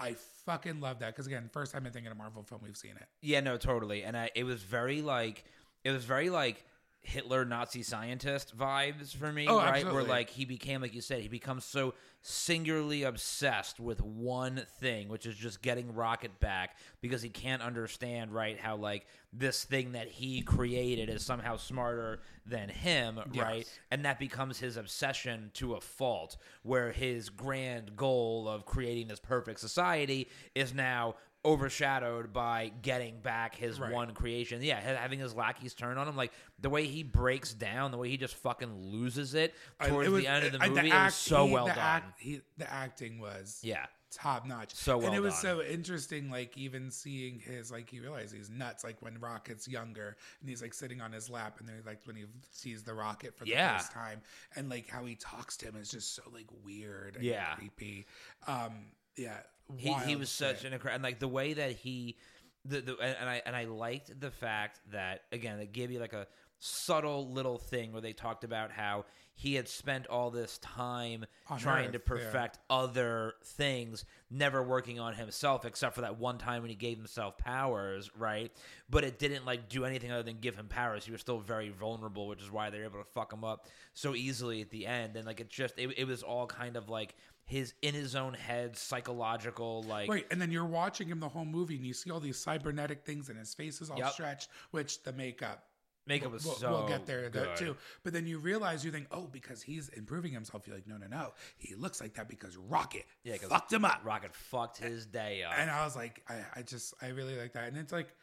I fucking love that because again, first time I think in a Marvel film we've seen it. Yeah, no, totally. And I, it was very like it was very like Hitler Nazi scientist vibes for me, Oh, right? absolutely. Where like he became like you said, he becomes so singularly obsessed with one thing, which is just getting Rocket back because he can't understand, right, how like this thing that he created is somehow smarter than him, right? And that becomes his obsession to a fault, where his grand goal of creating this perfect society is now overshadowed by getting back his Right. one creation. Yeah, having his lackeys turn on him, like the way he breaks down, the way he just fucking loses it towards it was- the end of the movie. it act- was so he- well the done. act- he, the acting was yeah, top notch. So well and it was done. so interesting, like even seeing his like you realize he's nuts. Like when Rocket's younger and he's like sitting on his lap, and then like when he sees the Rocket for the Yeah. first time, and like how he talks to him is just so like weird and Yeah. creepy. Um, yeah, he, he was such shit. an incredible and like the way that he the, the and and I and I liked the fact that again it gave you like a subtle little thing where they talked about how he had spent all this time On trying to Earth, yeah. perfect other things, never working on himself except for that one time when he gave himself powers, right? But it didn't like do anything other than give him powers. He was still very vulnerable, which is why they're able to fuck him up so easily at the end. And like it just it, it was all kind of like his in his own head psychological like Right, and then you're watching him the whole movie, and you see all these cybernetic things, and his face is all Yep. stretched, which the makeup makeup was we'll, so we'll get there too. But then you realize you think, oh, because he's improving himself. You're like, no, no, no. He looks like that because Rocket Yeah, fucked him up. Rocket fucked his day up. And I was like, I, I just, I really like that. And it's like,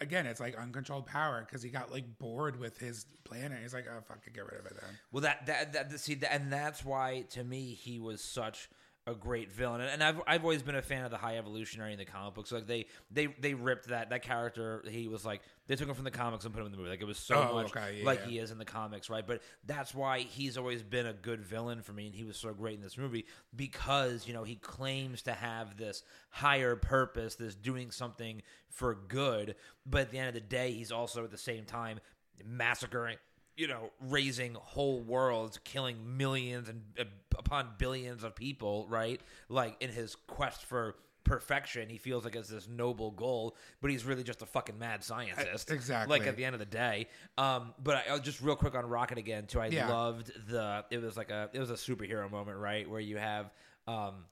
again, it's like uncontrolled power because he got like bored with his planet. He's like, oh, fuck it, get rid of it then. Well, that that that see, that, and that's why to me he was such a great villain, and, I've I've always been a fan of the High Evolutionary in the comic books. Like they they they ripped that that character. He was like they took him from the comics and put him in the movie. Like it was so Oh, much okay, yeah, like yeah. he is in the comics, right? But that's why he's always been a good villain for me, and he was so great in this movie because you know he claims to have this higher purpose, this doing something for good, but at the end of the day, he's also at the same time massacring you know, razing whole worlds, killing millions and uh, upon billions of people, right? Like in his quest for perfection, he feels like it's this noble goal, but he's really just a fucking mad scientist. exactly. Like at the end of the day. Um, but I, just real quick on Rocket again too. I Yeah. loved the. It was like a. It was a superhero moment, right? Where you have. Um,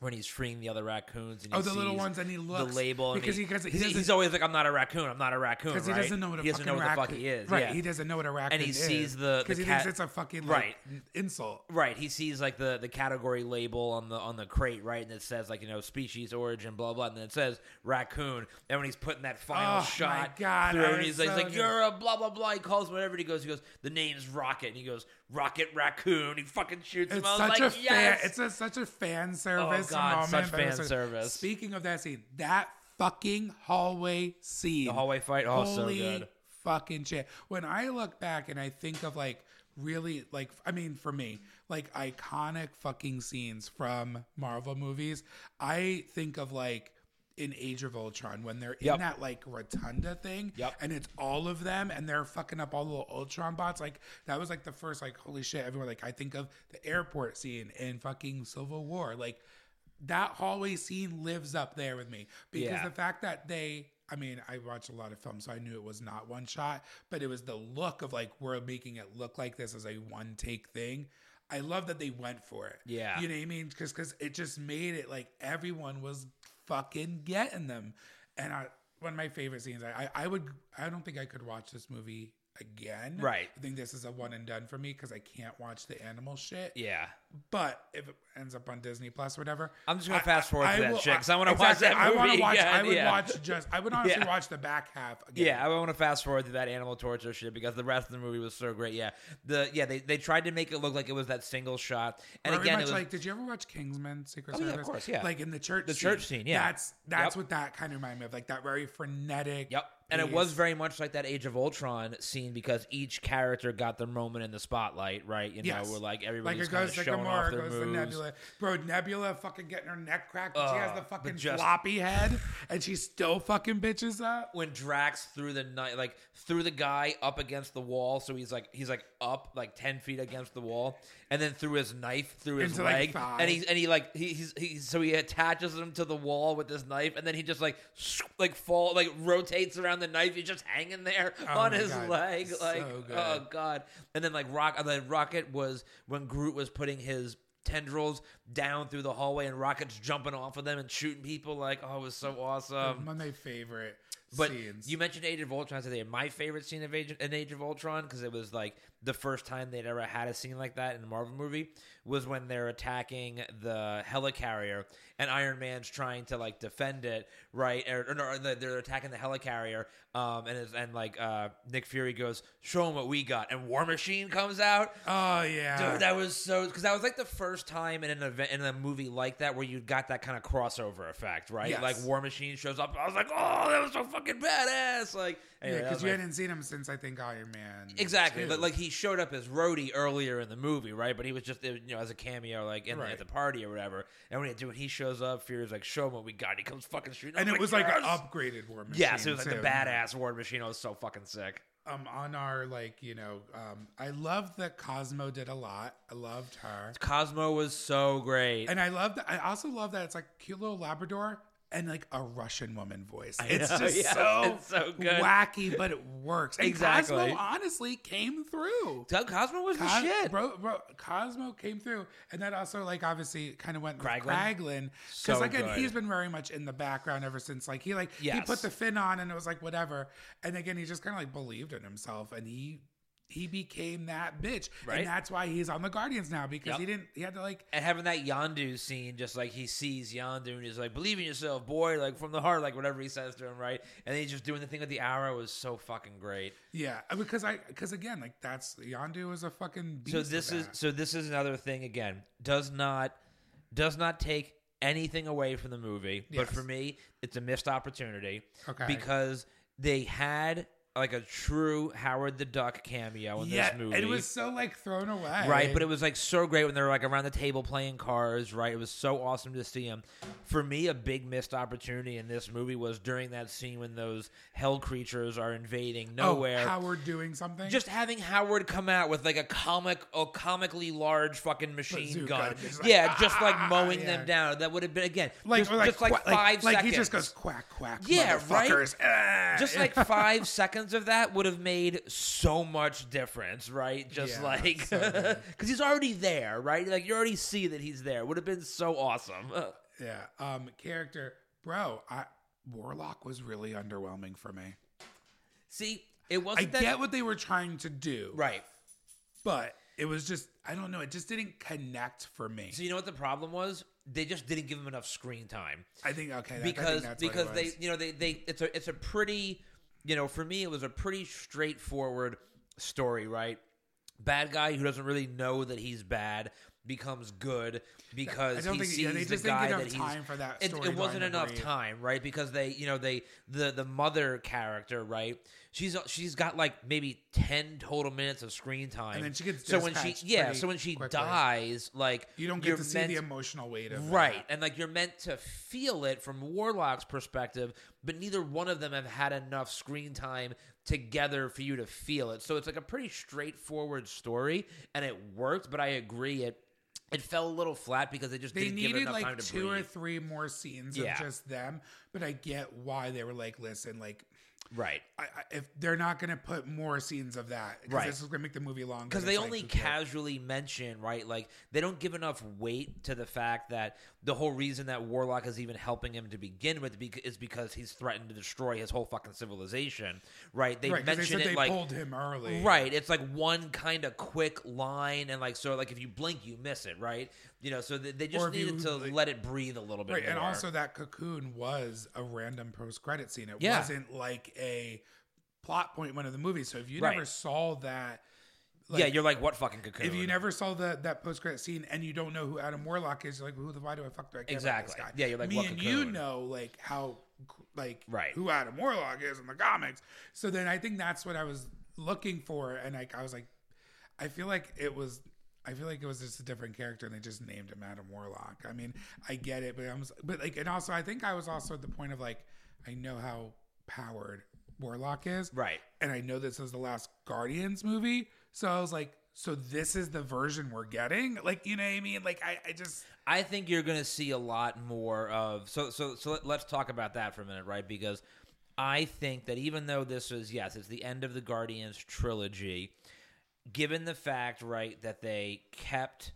when he's freeing the other raccoons, and he Oh, the little ones, and he looks- the label, because he- 'cause he he's, doesn't- he's always like, "I'm not a raccoon. I'm not a raccoon." Because he right? doesn't know what a he doesn't know what the raccoon fuck he is. Right, yeah. he doesn't know what a raccoon is. And he is. sees the- because he cat- thinks it's a fucking like, Right. insult. Right, he sees like the the category label on the on the crate, right, and it says like you know species origin, blah blah, and then it says raccoon. And when he's putting that final Oh, my shot God, through, and he's like, so like good. you're a blah blah blah. He calls him whatever. He goes, he goes, the name's Rocket, and he goes Rocket Raccoon. He fucking shoots him. It's I was such like, a fan. It's a, such a fan service Oh, Oh, God, oh, moment. such but it was fan service. Speaking of that scene, that fucking hallway scene. the hallway fight. Oh, so good. fucking shit. When I look back and I think of like really like I mean for me, like iconic fucking scenes from Marvel movies, I think of like in Age of Ultron when they're Yep. in that like rotunda thing Yep. and it's all of them and they're fucking up all the little Ultron bots. Like that was like the first like holy shit, everyone like I think of the airport scene in fucking Civil War. Like that hallway scene lives up there with me because Yeah. the fact that they I mean, I watched a lot of films, so I knew it was not one shot, but it was the look of like we're making it look like this as a one take thing. I love that they went for it. Yeah. you know what I mean? Because because it just made it like everyone was fucking getting them, and I one of my favorite scenes. I I, I would I don't think I could watch this movie again. Right. I think this is a one and done for me because I can't watch the animal shit. Yeah. But if it ends up on Disney Plus or whatever, I'm just gonna I- fast forward I to that will- shit because I want to watch exactly, that I want to watch. I would yeah. watch just. I would honestly <laughs> Yeah. watch the back half again. Yeah, I want to fast forward to that animal torture shit because the rest of the movie was so great. Yeah, the yeah they, they tried to make it look like it was that single shot, and Very again much it was like, did you ever watch Kingsman: Secret Oh, yeah, of Service? course, yeah. Like in the church, The church scene, yeah. That's that's Yep. what that kind of reminded me of, like that very frenetic. Yep. And it was very much like that Age of Ultron scene because each character got their moment in the spotlight, right? You Yes. know, where like Like everybody's it kind goes of to showing off Gamora, their goes to moves. Nebula. Bro, Nebula fucking getting her neck cracked, but she has the but fucking just- floppy head, and she still fucking bitches up. When Drax threw the knife, like threw the guy up against the wall, so he's like he's like up like ten feet against the wall, and then threw his knife through his Into, like, leg, thigh. and he and he like he, he's he so he attaches him to the wall with this knife, and then he just like like fall like rotates around the knife. He's just hanging there Oh on his God. leg, So like good. oh god. And then like rock, the rocket was when Groot was putting his tendrils down through the hallway, and rockets jumping off of them and shooting people. Like oh, it was so awesome. One of my favorite But scenes. you mentioned Age of Ultron today. My favorite scene of Age, in Age of Ultron because it was like the first time they'd ever had a scene like that in a Marvel movie was when they're attacking the helicarrier and Iron Man's trying to like defend it, right? Or, or, no, they're- attacking the helicarrier, um, and it's, and like uh, Nick Fury goes, "Show them what we got," and War Machine comes out. oh yeah, Dude, that was so because that was like the first time in an event in a movie like that where you got that kind of crossover effect, right? Yes. Like War Machine shows up, I was like, oh, that was so fucking badass! Like, yeah, anyway, that because you my- hadn't seen him since I think Iron Man. exactly, 2. but like he showed up as Rhodey earlier in the movie, right? But he was just you know as a cameo, like in, Right. at the party or whatever. And when he, dude, when he shows up, Fury's like, show him what we got. He comes fucking shooting, and it was like an upgraded War Machine. Yes, it was like too. the badass War Machine. I was so fucking sick. Um, on our like, you know, um, I love that Cosmo did a lot. I loved her, Cosmo was so great. and I love that. I also love that it's like cute little Labrador and like a Russian woman voice. It's know, just yes, so, <laughs> it's so good. wacky, but it works. And Exactly. Cosmo honestly came through. Doug Cosmo was the shit. Bro, bro, Cosmo came through, and that also like obviously kind of went with Kraglin? Kraglin because So again good. he's been very much in the background ever since like he like he put the fin on and it was like whatever, and again he just kind of like believed in himself and he he became that bitch, Right. and that's why he's on the Guardians now because Yep. he didn't he had to like and having that Yondu scene, just like he sees Yondu and he's like, "Believe in yourself, boy!" Like from the heart, like whatever he says to him, right? And then he's just doing the thing with the arrow was so fucking great. yeah uh, because I because again like that's Yondu is a fucking beast So this is so this is another thing again. Does not does not take anything away from the movie, but for me, it's a missed opportunity Okay. because they had like a true Howard the Duck cameo in yeah this movie. and it was so like thrown away Right, but it was like so great when they were like around the table playing cards, right? It was so awesome to see him. For me, a big missed opportunity in this movie was during that scene when those hell creatures are invading oh, nowhere. Howard doing something just having Howard come out with like a comic, a comically large fucking machine Bazooka, gun, just like, yeah, just like "Ah," mowing yeah. them down. That would have been again, like just, like, just like quack- five like, seconds. he just goes quack quack Yeah, right? Ah, just yeah. like five seconds <laughs> of that would have made so much difference, right? Just Yeah, like because <laughs> good. he's already there, right? Like you already see that he's there. Would have been so awesome. <laughs> Yeah. Um, character, bro. I Warlock was really underwhelming for me. See, it wasn't that get what they were trying to do, right. but it was just I don't know. It just didn't connect for me. So you know what the problem was? They just didn't give him enough screen time. I think okay that, I because think that's what it because they you know they they it's a it's a pretty you know for me it was a pretty straightforward story right? Bad guy who doesn't really know that he's bad becomes good because he sees yeah, the guy that he's time for that it, it wasn't enough time right because they you know they the the mother character right she's she's got like maybe ten total minutes of screen time, And then she gets so when she yeah, so when she quickly. dies, like You don't get to see meant the emotional weight of right, that. and like you're meant to feel it from Warlock's perspective, but neither one of them have had enough screen time together for you to feel it. So it's like a pretty straightforward story, and it worked. But I agree it. It fell a little flat because they just They didn't give it needed like to two or three more scenes Yeah. of just them, but I get why they were like, listen, like Right. I, I, if they're not going to put more scenes of that, because Right. this is going to make the movie longer. because they like, only who casually mention right like they don't give enough weight to the fact that the whole reason that warlock is even helping him to begin with is because he's threatened to destroy his whole fucking civilization right they right, they mention said it they like pulled him early, right it's like one kind of quick line and like so like if you blink you miss it right you know so they, they just if you, needed to like- let it breathe a little bit Right, and also that cocoon was a random post-credit scene. It Yeah. wasn't like a plot one of the movies. So if you Right. never saw that, yeah you're like what fucking cocoon if you never saw the, that post credit scene and you don't know who Adam Warlock is, you're like, who the why do I fuck do I care Exactly. about this guy? Yeah, you're like, me what and you know like how like Right. who Adam Warlock is in the comics. So then I think that's what I was looking for, and like I was like, I feel like it was. I feel like it was just a different character, and they just named him Adam Warlock. I mean, I get it, but I was, but like, and also, I think I was also at the point of like, I know how powered Warlock is, right and I know this is the last Guardians movie, so I was like, so this is the version we're getting, like you know what I mean? Like I, I just I think you're going to see a lot more of so so so let, let's talk about that for a minute, right? Because I think that even though this is yes, it's the end of the Guardians trilogy, given the fact, right, that they kept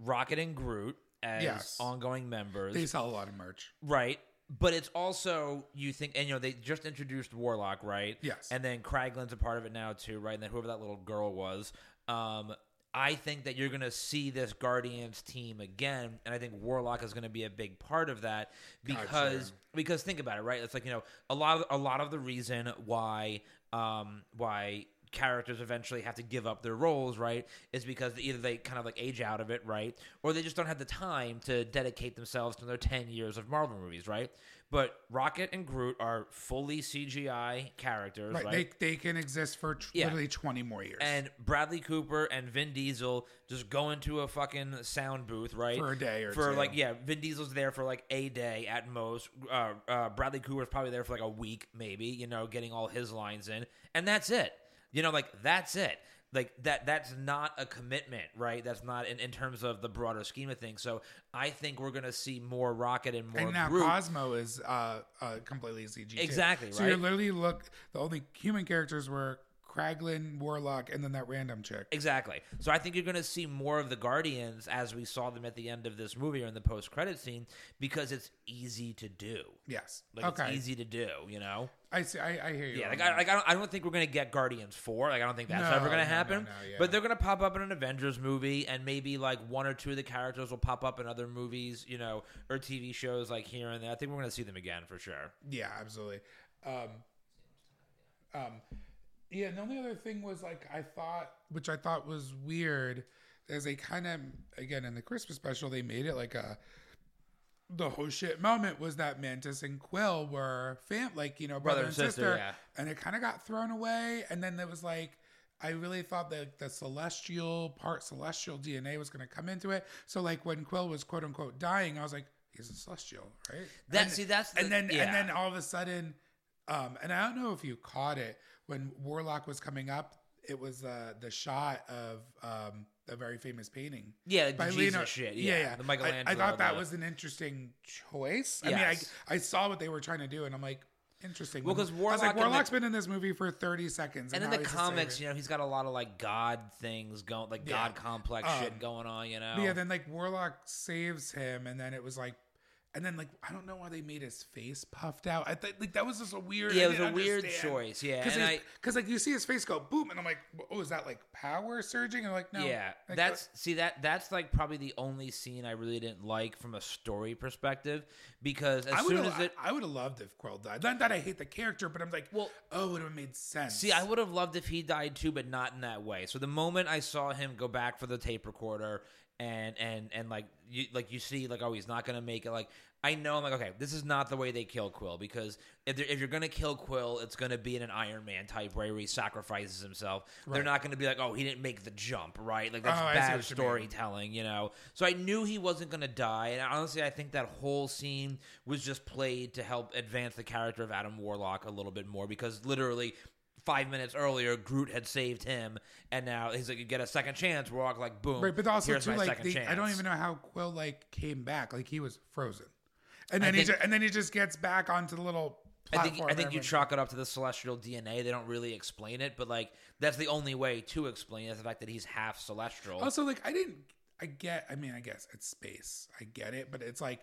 Rocket and Groot as Yes. ongoing members, they sell a lot of merch. right? But it's also you think, and you know, they just introduced Warlock, right? Yes. And then Kraglin's a part of it now too, right? And then whoever that little girl was, um, I think that you're going to see this Guardians team again, and I think Warlock is going to be a big part of that because Gotcha. because think about it, right? It's like you know a lot of a lot of the reason why um, why characters eventually have to give up their roles, right, is because either they kind of like age out of it, right, or they just don't have the time to dedicate themselves to their ten years of Marvel movies, right? But Rocket and Groot are fully CGI characters, Right, right? they they can exist for tr- Yeah. literally twenty more years. and Bradley Cooper and Vin Diesel just go into a fucking sound booth, right? For a day or for two. like yeah, Vin Diesel's there for like a day at most. Uh, uh, Bradley Cooper's probably there for like a week, maybe. You know, getting all his lines in, and that's it. You know, like that's it. Like that. That's not a commitment, right? That's not in, in terms of the broader scheme of things. So I think we're gonna see more Rocket and more and now Groot. Cosmo is uh, uh completely CG. too. Exactly, So you're literally look. The only human characters were Kraglin, Warlock, and then that random chick. Exactly. So I think you're going to see more of the Guardians as we saw them at the end of this movie or in the post credit scene because it's easy to do. Yes. Like okay. it's easy to do, you know. I see. I, I hear you. Yeah, like. I, like I don't, I don't think we're gonna get Guardians four. Like I don't think that's No, ever gonna no, no, happen. no, yeah. But they're gonna pop up in an Avengers movie, and maybe like one or two of the characters will pop up in other movies, you know, or TV shows like here and there. I think we're gonna see them again for sure. Yeah, absolutely. Um, um, yeah, and the only other thing was like I thought, which I thought was weird, is they kind of again in the Christmas special they made it like a the whole shit moment was that Mantis and Quill were fam like you know brother, and sister, yeah. and it kind of got thrown away, and then it was like. I really thought that the celestial part, celestial DNA was going to come into it. So, like when Quill was quote unquote dying, I was like, "He's a celestial, right?" That- And- see, that's the- and then yeah. and then all of a sudden, um, and I don't know if you caught it when Warlock was coming up. It was uh, the shot of um, a very famous painting. Yeah, the by Jesus Leonardo- shit. Yeah, yeah. the I- Michelangelo. I, thought that the- was an interesting choice. I Yes. mean, I, I saw what they were trying to do, and I'm like, interesting. Well, 'cause I was Warlock like, in the- Warlock's been in this movie for 30 seconds, and in now the comics, you know, he's got a lot of like God things going, like Yeah. God complex Um, shit going on. You know, yeah, then like Warlock saves him, and then it was like, and then like I don't know why they made his face puffed out. I think like that was just a weird. Yeah, it was a weird choice, yeah, because I- like you see his face go boom, and I'm like, oh, is that like power surging? And I'm like, no, yeah, like, uh that's see that that's like probably the only scene I really didn't like from a story perspective because as I soon would as have it I, would have loved if Quill died. Not that I hate the character, but I'm like, Well- oh, it would have made sense. See, I would have loved if he died too, but not in that way. So the moment I saw him go back for the tape recorder and and and like you like you see like oh he's not gonna make it like I know I'm like okay this is not the way they kill Quill because if if you're gonna kill Quill it's gonna be in an Iron Man type way where he sacrifices himself. They're not gonna be like oh he didn't make the jump right like that's Oh, bad storytelling you know. So I knew he wasn't gonna die and honestly I think that whole scene was just played to help advance the character of Adam Warlock a little bit more because literally five minutes earlier, Groot had saved him, and now he's like, "You get a second chance." Warlock like, boom. Right, but also too, like the. I don't even know how Quill like came back. Like he was frozen, and then I he think- just, and then he just gets back onto the little I think I think you chalk it up to the celestial DNA. They don't really explain it, but like that's the only way to explain it, the fact that he's half celestial. Also, like I didn't. I get. I mean, I guess it's space. I get it, but it's like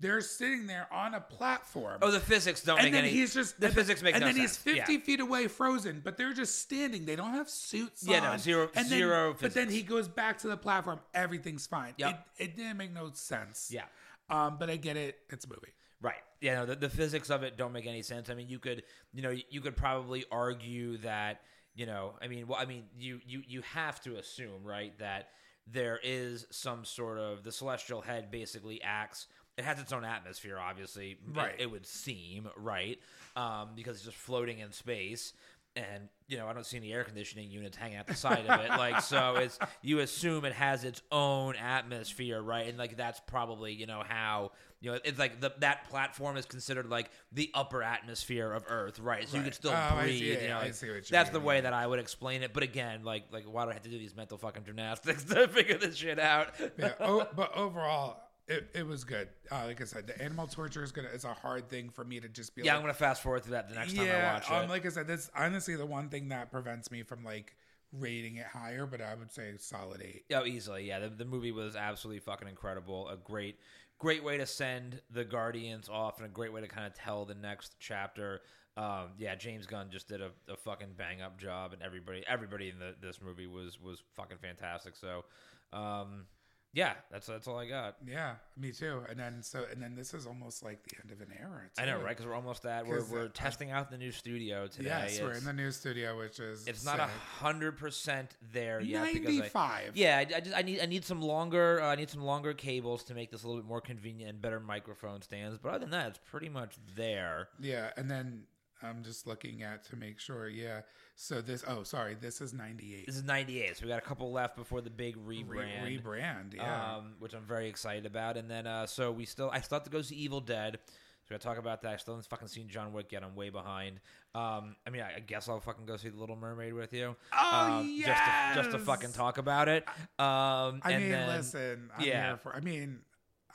they're sitting there on a platform. oh, the physics don't and make then any. he's just the physics make no sense. and no then sense. he's 50 Yeah. feet away frozen but they're just standing they don't have suits Yeah, no, zero- and then, zero but then he goes back to the platform everything's fine Yep. it, it didn't make no sense Yeah. um but i get it it's a movie Right. Yeah, no, the, the physics of it don't make any sense. I mean, you could, you know, you could probably argue that, you know, I mean, well, I mean, you you you have to assume, right, that there is some sort of the celestial head basically acts. It has its own atmosphere, obviously. it- Right. It, would seem right, um, because it's just floating in space. And you know, I don't see any air conditioning units hanging out the side of it. Like, so <laughs> it's you assume it has its own atmosphere, right? And like that's probably you know how you know it's like the that platform is considered like the upper atmosphere of Earth, right? So you Right. could still Oh, I breathe. see, yeah, you know, I like, see what you that's mean, the way that I would explain it. But again, like like why do I have to do these mental fucking gymnastics <laughs> to figure this shit out? yeah oh, but overall it, it was good uh, like i said the animal torture is gonna it's a hard thing for me to just be yeah, like I'm gonna fast forward to that the next time I yeah watch um it. like i said that's honestly the one thing that prevents me from like rating it higher but i would say solid eight Oh, easily. Yeah, the, the movie was absolutely fucking incredible. A great, great way to send the Guardians off, and a great way to kind of tell the next chapter. Um, yeah, James Gunn just did a, a fucking bang up job, and everybody, everybody in the, this movie was was fucking fantastic. So, um, yeah, that's that's all I got. Yeah, me too. And then so and then this is almost like the end of an era. I know, right? Because we're almost at we're we're uh, testing out the new studio today. Yes, we're in the new studio, which is It's not a hundred percent there yet because I, ninety-five. Yeah, I, I just I need I need some longer uh, I need some longer cables to make this a little bit more convenient and better microphone stands. But other than that, it's pretty much there. yeah. And then I'm just looking at to make sure. Yeah. So this. Oh, sorry. This is ninety-eight. This is 98, so we got a couple left before the big Re- rebrand, rebrand. Yeah. um, which I'm very excited about. And then uh, so we still I still have to go see Evil Dead. So we gotta talk about that. I still haven't fucking seen John Wick yet. I'm way behind. Um, I mean, I, I guess I'll fucking go see The Little Mermaid with you. Oh, um, Just to, just to fucking talk about it. Um, I and mean, then- listen. I'm yeah. here for. I mean,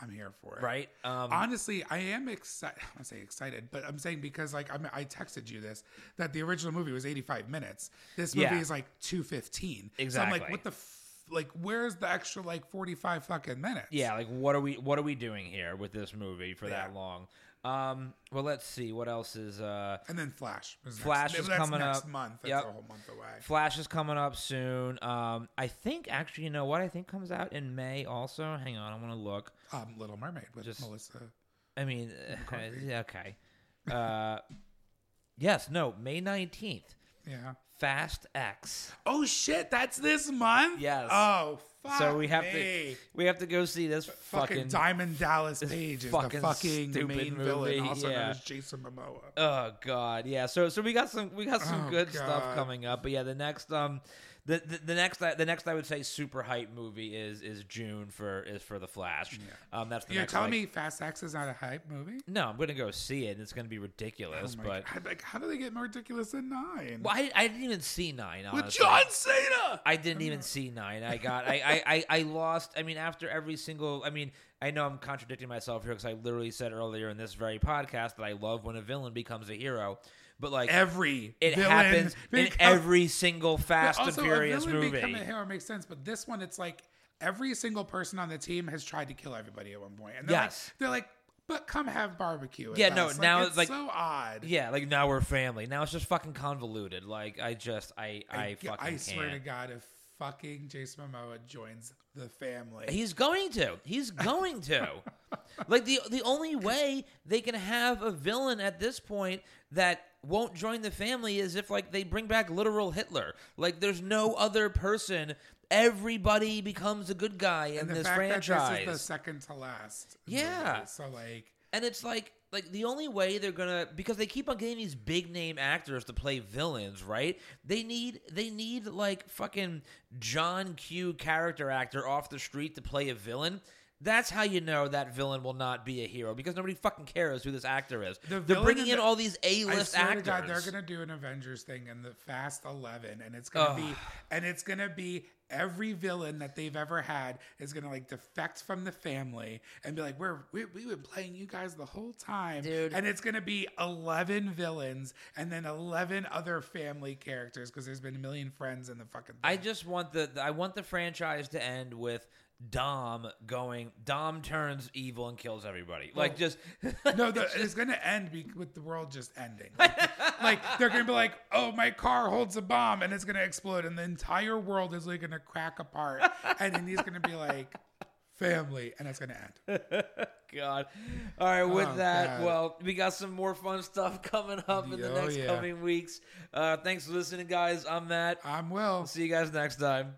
I'm here for it. right? Um, Honestly, I am excited. I say excited, but I'm saying because like I'm, I texted you this that the original movie was 85 minutes. This movie Yeah. is like 215. So I'm like, what the f- like? Where's the extra like 45 fucking minutes? Yeah, like what are we what are we doing here with this movie for that long? Um, well, let's see what else is. Uh, And then Flash. is Flash next, is coming next up. month. That's Yep. a whole month away. Flash is coming up soon. Um, I think actually, you know what? I think comes out in May. Also, hang on, I want to look. Um, Little Mermaid with Just- Melissa. I mean, <laughs> yeah, okay. Uh, yes, no, May nineteenth. Yeah. Fast X. Oh shit! That's this month. Yes. Oh fuck. so we have me. to we have to go see this Fucking, fucking. Diamond Dallas Page is the fucking fucking stupid main movie, villain, also known as Jason Momoa. Oh god, yeah. So so we got some we got some Oh, good stuff coming up, but yeah, the next um the, the the next the next I would say super hype movie is is June for is for the Flash. Um, that's the You're next. telling like- me Fast X is not a hype movie? No, I'm gonna go see it. and It's gonna be ridiculous, Oh but God. like, how do they get more ridiculous than nine? well, I, I didn't even see nine. With John Cena. I didn't even see nine. I got I, I, I, I lost. I mean, after every single. I mean, I know I'm contradicting myself here because I literally said earlier in this very podcast that I love when a villain becomes a hero, but like Every it villain happens in every single Fast and Furious movie. become a hero makes sense, but this one it's like every single person on the team has tried to kill everybody at one point, and they're Yes. like, they're like, but come have barbecue. Yeah, no, us." now it's it's like- so odd. Yeah, like now we're family. Now it's just fucking convoluted. Like I just I I fucking I swear to can't. God, if fucking Jason Momoa joins the family, He's going to. He's going to. <laughs> like the the only way they can have a villain at this point that won't join the family is if like they bring back literal Hitler. Like there's no other person. Everybody becomes a good guy in and the this fact franchise. that this is the second to last. Yeah. movie, so like, And it's like like the only way they're gonna because they keep on getting these big name actors to play villains, right? They need they need like fucking John Q character actor off the street to play a villain. That's how you know that villain will not be a hero because nobody fucking cares who this actor is. The they're bringing in the- all these A list swear actors. to God, they're gonna do an Avengers thing in the Fast Eleven, and it's gonna be, and it's gonna be every villain that they've ever had is gonna like defect from the family and be like, "We're we, we've been playing you guys the whole time, Dude. And it's gonna be eleven villains and then eleven other family characters because there's been a million friends in the fucking. Thing. I just want the I want the franchise to end with Dom going. Dom turns evil and kills everybody. Like just <laughs> no, the, it's gonna end be, with the world just ending. Like, <laughs> like, they're gonna be like, "Oh, my car holds a bomb," and it's gonna explode, and the entire world is like gonna crack apart, and then he's gonna be like, "Family," and it's gonna end. <laughs> God. All right, with Oh, that, God. well, we got some more fun stuff coming up in the Oh, next yeah. coming weeks. Uh, thanks for listening, guys. I'm Matt. I'm Will. See you guys next time.